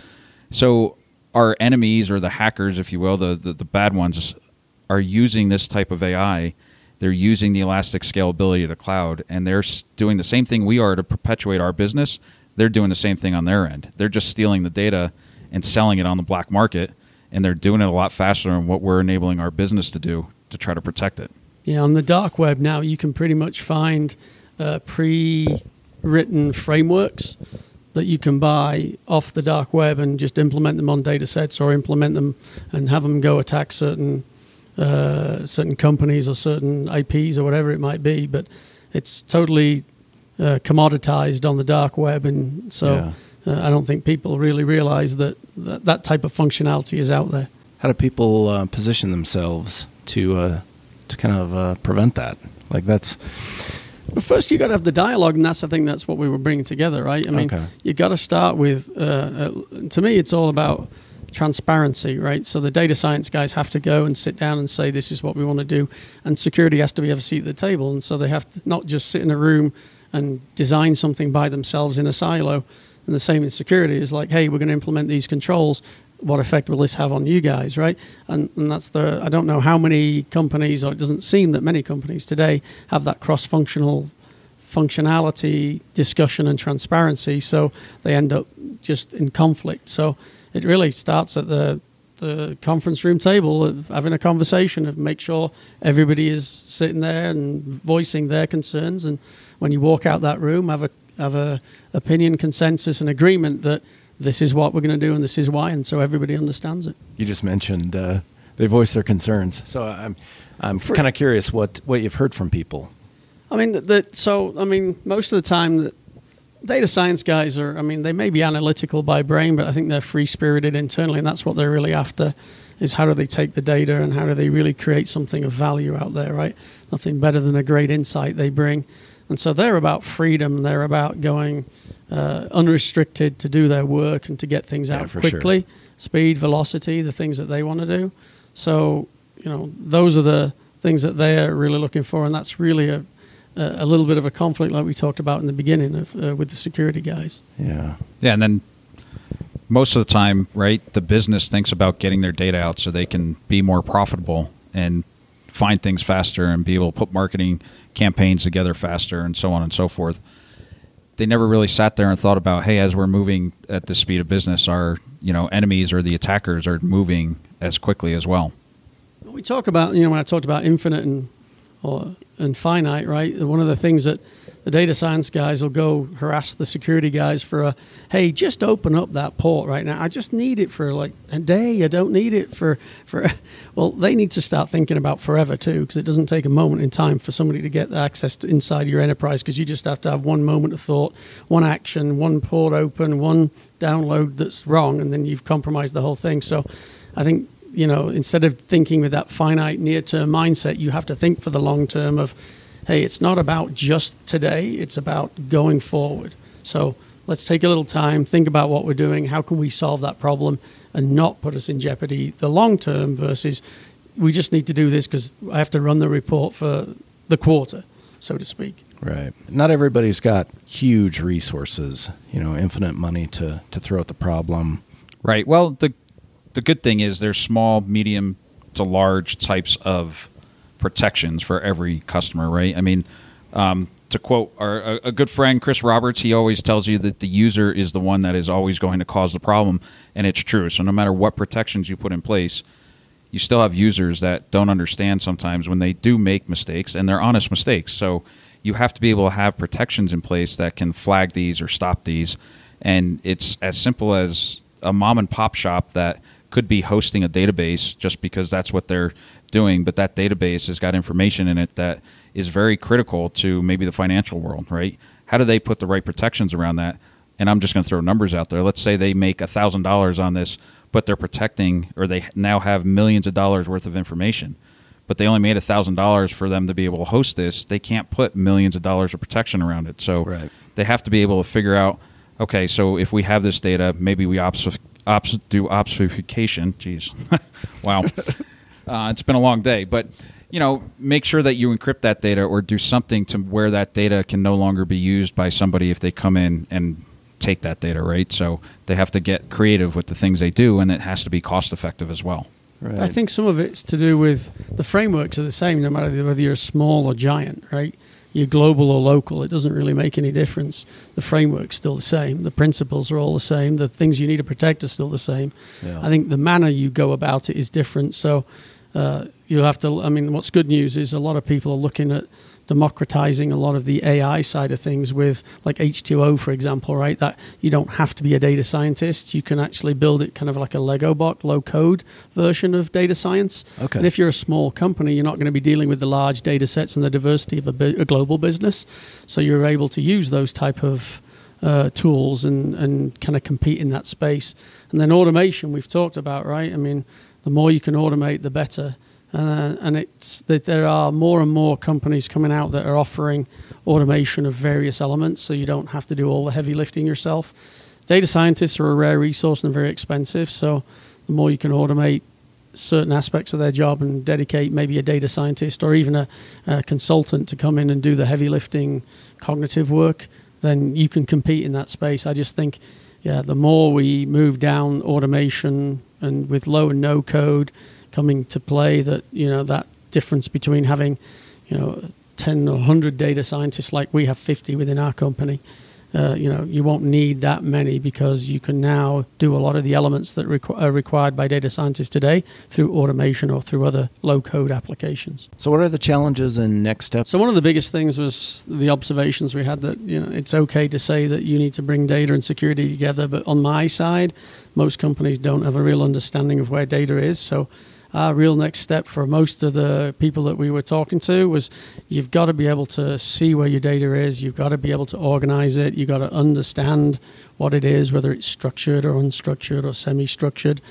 So our enemies or the hackers, if you will, the, the, the bad ones, are using this type of AI. They're using the elastic scalability of the cloud, and they're doing the same thing we are to perpetuate our business. They're doing the same thing on their end. They're just stealing the data and selling it on the black market, and they're doing it a lot faster than what we're enabling our business to do to try to protect it. Yeah, on the dark web now, you can pretty much find uh, pre-written frameworks that you can buy off the dark web and just implement them on data sets or implement them and have them go attack certain uh, certain companies or certain IPs or whatever it might be. But it's totally uh, commoditized on the dark web, and so uh, I don't think people really realize that, that that type of functionality is out there. How do people uh, position themselves to uh, to kind of uh, prevent that? Like that's But first, you got to have the dialogue, and that's I think that's what we were bringing together, right? I mean, Okay. you got to start with. Uh, uh, to me, it's all about transparency, right? So the data science guys have to go and sit down and say, "This is what we want to do," and security has to be have a seat at the table, and so they have to not just sit in a room and design something by themselves in a silo. And the same in security is like, "Hey, we're going to implement these controls." What effect will this have on you guys, right? And, and that's the. I don't know how many companies, or it doesn't seem that many companies today have that cross-functional functionality, discussion, and transparency. So they end up just in conflict. So it really starts at the the conference room table of having a conversation of make sure everybody is sitting there and voicing their concerns and when you walk out that room have a have a opinion consensus and agreement that this is what we're going to do and this is why and so everybody understands it You just mentioned uh, they voice their concerns, so I'm I'm kind of curious what what you've heard from people. I mean, that so I mean, most of the time, data science guys are. I mean, they may be analytical by brain, but I think they're free spirited internally, and that's what they're really after. Is how do they take the data and how do they really create something of value out there? Right? Nothing better than a great insight they bring, and so they're about freedom. They're about going uh, unrestricted to do their work and to get things Yeah, out sure. quickly, speed, velocity, the things that they want to do. So you know, those are the things that they're really looking for, and that's really a a little bit of a conflict, like we talked about in the beginning of, uh, with the security guys. Yeah, Yeah, and then most of the time, right, the business thinks about getting their data out so they can be more profitable and find things faster and be able to put marketing campaigns together faster and so on and so forth. They never really sat there and thought about, hey, as we're moving at the speed of business, our you know enemies or the attackers are moving as quickly as well. We talk about, you know, when I talked about infinite and or and finite, right? One of the things that the data science guys will go harass the security guys for a, hey, just open up that port right now. I just need it for like a day. I don't need it for for. Well, they need to start thinking about forever too, because it doesn't take a moment in time for somebody to get access to inside your enterprise. Because you just have to have one moment of thought, one action, one port open, one download that's wrong, and then you've compromised the whole thing. So, I think you know, instead of thinking with that finite near term mindset, you have to think for the long term of, hey, it's not about just today, it's about going forward. So let's take a little time, think about what we're doing, how can we solve that problem and not put us in jeopardy the long term versus we just need to do this because I have to run the report for the quarter, so to speak. right. Not everybody's got huge resources, you know, infinite money to to throw at the problem. Right. Well, the the good thing is there's small, medium to large types of protections for every customer. Right. I mean, um, to quote our a, a good friend Chris Roberts, he always tells you that the user is the one that is always going to cause the problem, and it's true. So no matter what protections you put in place, you still have users that don't understand sometimes when they do make mistakes, and they're honest mistakes. So you have to be able to have protections in place that can flag these or stop these. And it's as simple as a mom and pop shop that could be hosting a database just because that's what they're doing, but that database has got information in it that is very critical to maybe the financial world, right? How do they put the right protections around that? And I'm just going to throw numbers out there. Let's say they make $1,000 on this, but they're protecting or they now have millions of dollars worth of information but they only made a thousand dollars for them to be able to host this. They can't put millions of dollars of protection around it. So Right. they have to be able to figure out. Okay, so if we have this data, maybe we obs- do obfuscation. Jeez, wow, uh, it's been a long day, but you know, make sure that you encrypt that data or do something to where that data can no longer be used by somebody if they come in and take that data. Right, so they have to get creative with the things they do, and it has to be cost effective as well. Right. I think some of it's to do with the frameworks are the same no matter whether you're small or giant, right? You're global or local, it doesn't really make any difference. The framework's still the same. The principles are all the same. The things you need to protect are still the same. Yeah. I think the manner you go about it is different. So uh, you have to, I mean, what's good news is a lot of people are looking at democratizing a lot of the AI side of things with like H2O, for example, right? That you don't have to be a data scientist. You can actually build it kind of like a Lego block, low code version of data science. Okay. And if you're a small company, you're not going to be dealing with the large data sets and the diversity of a, bi- a global business. So you're able to use those type of uh, tools and, and kind of compete in that space. And then automation, we've talked about, right? I mean, the more you can automate, the better. Uh, and it's that there are more and more companies coming out that are offering automation of various elements, so you don't have to do all the heavy lifting yourself. Data scientists are a rare resource and very expensive, so the more you can automate certain aspects of their job and dedicate maybe a data scientist or even a, a consultant to come in and do the heavy lifting cognitive work, then you can compete in that space. I just think, yeah, the more we move down automation and with low and no code coming to play, that you know that difference between having, you know, 10 or 100 data scientists like we have 50 within our company. Uh, you know, you won't need that many because you can now do a lot of the elements that requ- are required by data scientists today through automation or through other low-code applications. So, what are the challenges and next steps? So one of the biggest things was the observations we had that you know it's okay to say that you need to bring data and security together, but on my side, most companies don't have a real understanding of where data is. So our real next step for most of the people that we were talking to was you've got to be able to see where your data is, you've got to be able to organize it, you've got to understand what it is, whether it's structured or unstructured or semi-structured.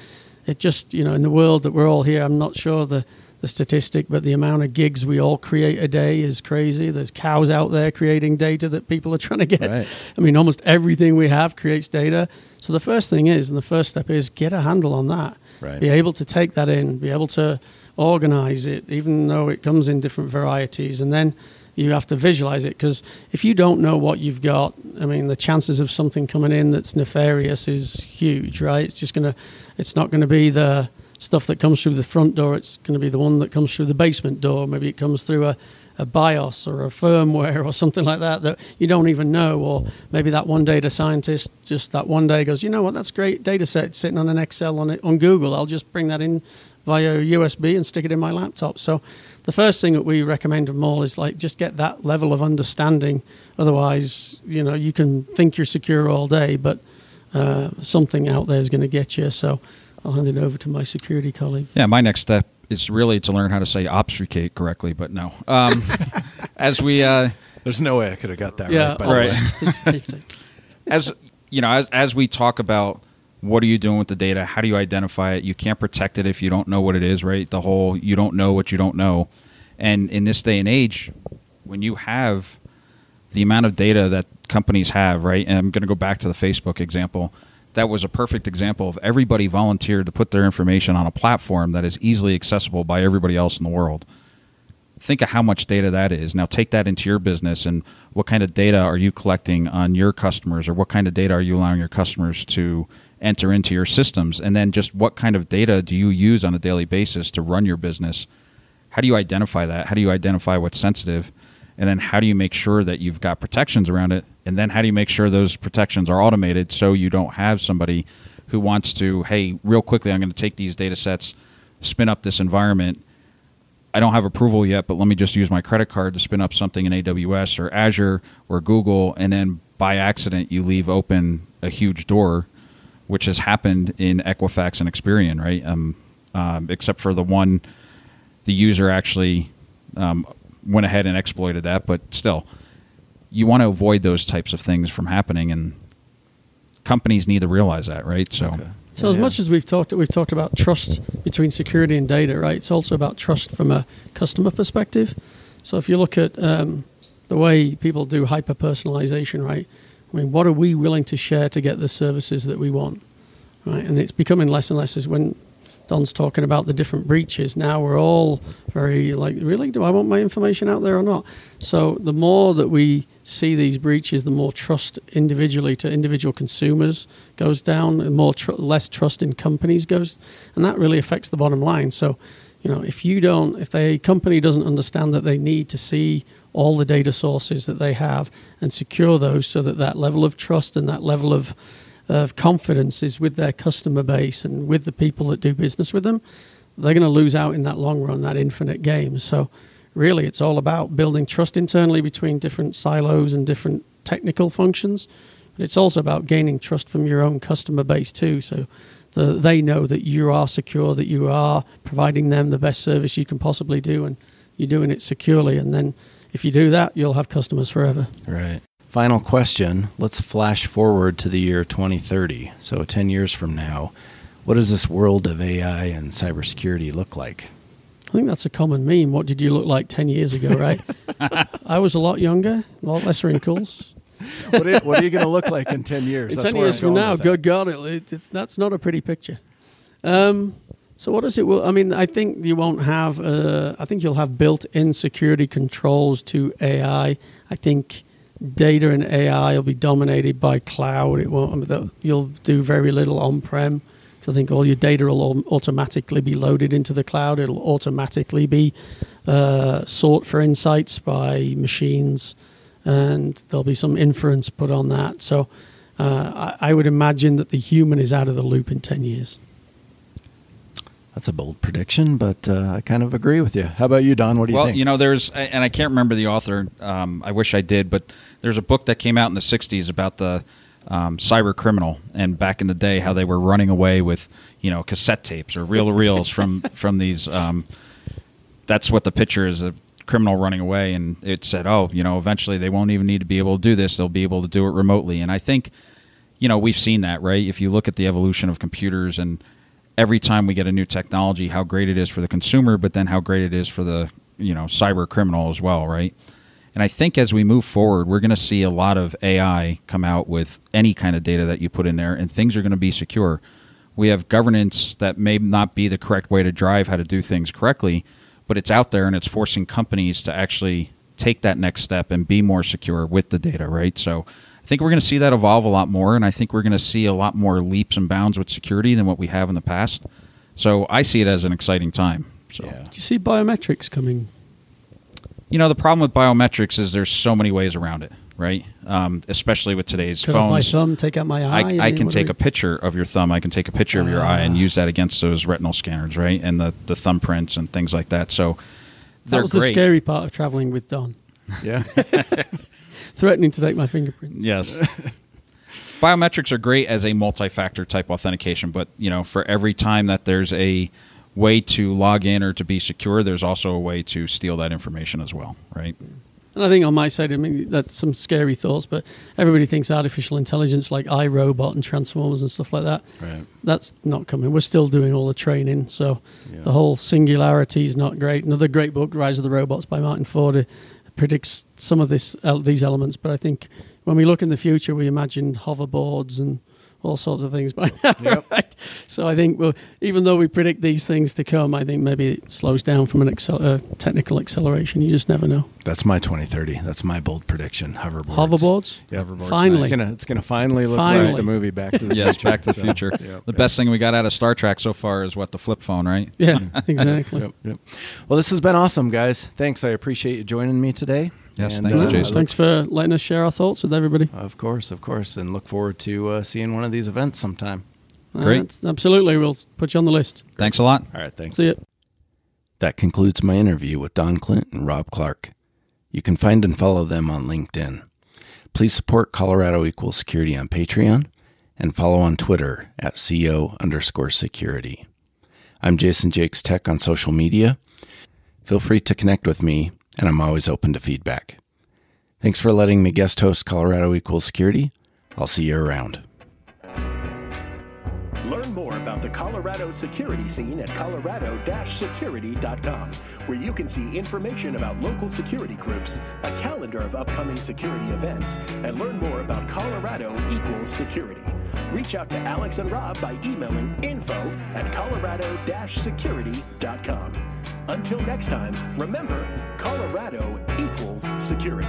It just, you know, in the world that we're all here, I'm not sure the the statistic, but the amount of gigs we all create a day is crazy. There's cows out there creating data that people are trying to get. Right. I mean, almost everything we have creates data. So the first thing is, and the first step is, get a handle on that. Right. Be able to take that in, be able to organize it, even though it comes in different varieties, and then you have to visualize it because if you don't know what you've got, I mean, the chances of something coming in that's nefarious is huge, right? It's just gonna, it's not going to be the stuff that comes through the front door. It's going to be the one that comes through the basement door. Maybe it comes through a, a BIOS or a firmware or something like that that you don't even know. Or maybe that one data scientist just that one day goes, you know what, that's great data set sitting on an Excel on it on Google. I'll just bring that in via USB and stick it in my laptop. So the first thing that we recommend them all is like just get that level of understanding. Otherwise, you know, you can think you're secure all day, but uh, something out there is going to get you. So I'll hand it over to my security colleague. Yeah, my next step is really to learn how to say obfuscate correctly, but no. Um, as we uh, There's no way I could have got that Yeah, right. By right. as you know, as, as we talk about what are you doing with the data, how do you identify it? You can't protect it if you don't know what it is, right? The whole you don't know what you don't know. And in this day and age, when you have the amount of data that companies have, right? And I'm going to go back to the Facebook example. That was a perfect example of everybody volunteered to put their information on a platform that is easily accessible by everybody else in the world think of how much data that is. Now take that into your business and what kind of data are you collecting on your customers or what kind of data are you allowing your customers to enter into your systems and then just what kind of data do you use on a daily basis to run your business? How do you identify that? How do you identify what's sensitive? And then how do you make sure that you've got protections around it? And then how do you make sure those protections are automated so you don't have somebody who wants to, hey, real quickly, I'm going to take these data sets, spin up this environment, I don't have approval yet, but let me just use my credit card to spin up something in AWS or Azure or Google, and then by accident you leave open a huge door, which has happened in Equifax and Experian, right? Um, um, except for the one, the user actually um, went ahead and exploited that, but still, you want to avoid those types of things from happening, and companies need to realize that, right? So. Okay. So as Yeah. much as we've talked, we've talked about trust between security and data, right? It's also about trust from a customer perspective. So if you look at um, the way people do hyper personalization, right? I mean, what are we willing to share to get the services that we want, right? And it's becoming less and less as when Don's talking about the different breaches. Now we're all very like, really, do I want my information out there or not? So the more that we see these breaches, the more trust individually to individual consumers goes down, and more tr- less trust in companies goes, and that really affects the bottom line. So, you know, if you don't, if a company doesn't understand that they need to see all the data sources that they have and secure those so that that level of trust and that level of of confidence is with their customer base and with the people that do business with them, they're going to lose out in that long run, that infinite game. So, really, it's all about building trust internally between different silos and different technical functions. But it's also about gaining trust from your own customer base too. So, the, they know that you are secure, that you are providing them the best service you can possibly do, and you're doing it securely. And then, if you do that, you'll have customers forever. Right. Final question. Let's flash forward to the year 2030. So, 10 years from now, what does this world of AI and cybersecurity look like? I think that's a common meme. What did you look like 10 years ago, right? I was a lot younger, a lot less wrinkles. what are, what are you going to look like in 10 years? In 10 years from now, good God, it, it's, that's not a pretty picture. Um, so what does it? Well, I mean, I think you won't have. Uh, I think you'll have built-in security controls to AI. I think data and AI will be dominated by cloud. It won't. You'll do very little on-prem So I think all your data will automatically be loaded into the cloud. It'll automatically be uh, sought for insights by machines, and there'll be some inference put on that. So uh, I, I would imagine that the human is out of the loop in 10 years. That's a bold prediction, but uh, I kind of agree with you. How about you, Don? What do you well, think? Well, you know, there's, and I can't remember the author. Um, I wish I did, but there's a book that came out in the '60s about the um, cyber criminal, and back in the day, how they were running away with, you know, cassette tapes or reel to reels from from these. Um, that's what the picture is a criminal running away, and it said, oh, you know, eventually they won't even need to be able to do this; they'll be able to do it remotely. And I think, you know, we've seen that, right? If you look at the evolution of computers and every time we get a new technology, how great it is for the consumer, but then how great it is for the you know cyber criminal as well, right? And I think as we move forward, we're going to see a lot of AI come out with any kind of data that you put in there, and things are going to be secure. We have governance that may not be the correct way to drive how to do things correctly, but it's out there and it's forcing companies to actually take that next step and be more secure with the data, right? So think we're going to see that evolve a lot more, and I think we're going to see a lot more leaps and bounds with security than what we have in the past. So I see it as an exciting time. So, Yeah. Do you see biometrics coming? you know, the problem with biometrics is there's so many ways around it, right? Um, especially with today's Cut off my phones. thumb, take out my eye. I, I mean, can take a picture of your thumb. I can take a picture of your eye and use that against those retinal scanners, right? And the, the thumbprints and things like that. So That was the scary part of traveling with Don. yeah. Threatening to take my fingerprints. Yes. Biometrics are great as a multi-factor type authentication, but you know, for every time that there's a way to log in or to be secure, there's also a way to steal that information as well, right? And I think on my side, I mean, that's some scary thoughts, but everybody thinks artificial intelligence like iRobot and Transformers and stuff like that. Right. That's not coming. We're still doing all the training. So Yeah. the whole singularity is not great. Another great book, Rise of the Robots by Martin Ford, predicts some of this el- these elements. But I think when we look in the future, we imagine hoverboards and all sorts of things by now, right? So I think, well, even though we predict these things to come, I think maybe it slows down from an accel- uh, technical acceleration. You just never know. That's my 2030. That's my bold prediction. Hoverboards. Hoverboards? Yeah, hoverboards. Finally. It's gonna it's gonna finally look Finally. like the movie Back to the yes, Future. Back to the So, Future. yep, the yep. best thing we got out of Star Trek so far is what the flip phone, right? Yeah, exactly. Yep, yep. Well, this has been awesome, guys. Thanks. I appreciate you joining me today. Yes, And, thank uh, Uh, Jason. Thanks for letting us share our thoughts with everybody. Of course, of course, and look forward to uh, seeing one of these events sometime. Great. Uh, absolutely. We'll put you on the list. Thanks a lot. All right, thanks. See you. That concludes my interview with Don Clint and Rob Clark. You can find and follow them on LinkedIn. Please support Colorado Equal Security on Patreon and follow on Twitter at CO underscore security. I'm Jason Jakes Tech on social media. Feel free to connect with me, and I'm always open to feedback. Thanks for letting me guest host Colorado Equal Security. I'll see you around. Learn more about the Colorado security scene at colorado-security.com, where you can see information about local security groups, a calendar of upcoming security events, and learn more about Colorado equals security. Reach out to Alex and Rob by emailing info at colorado-security.com. Until next time, remember, Colorado equals security.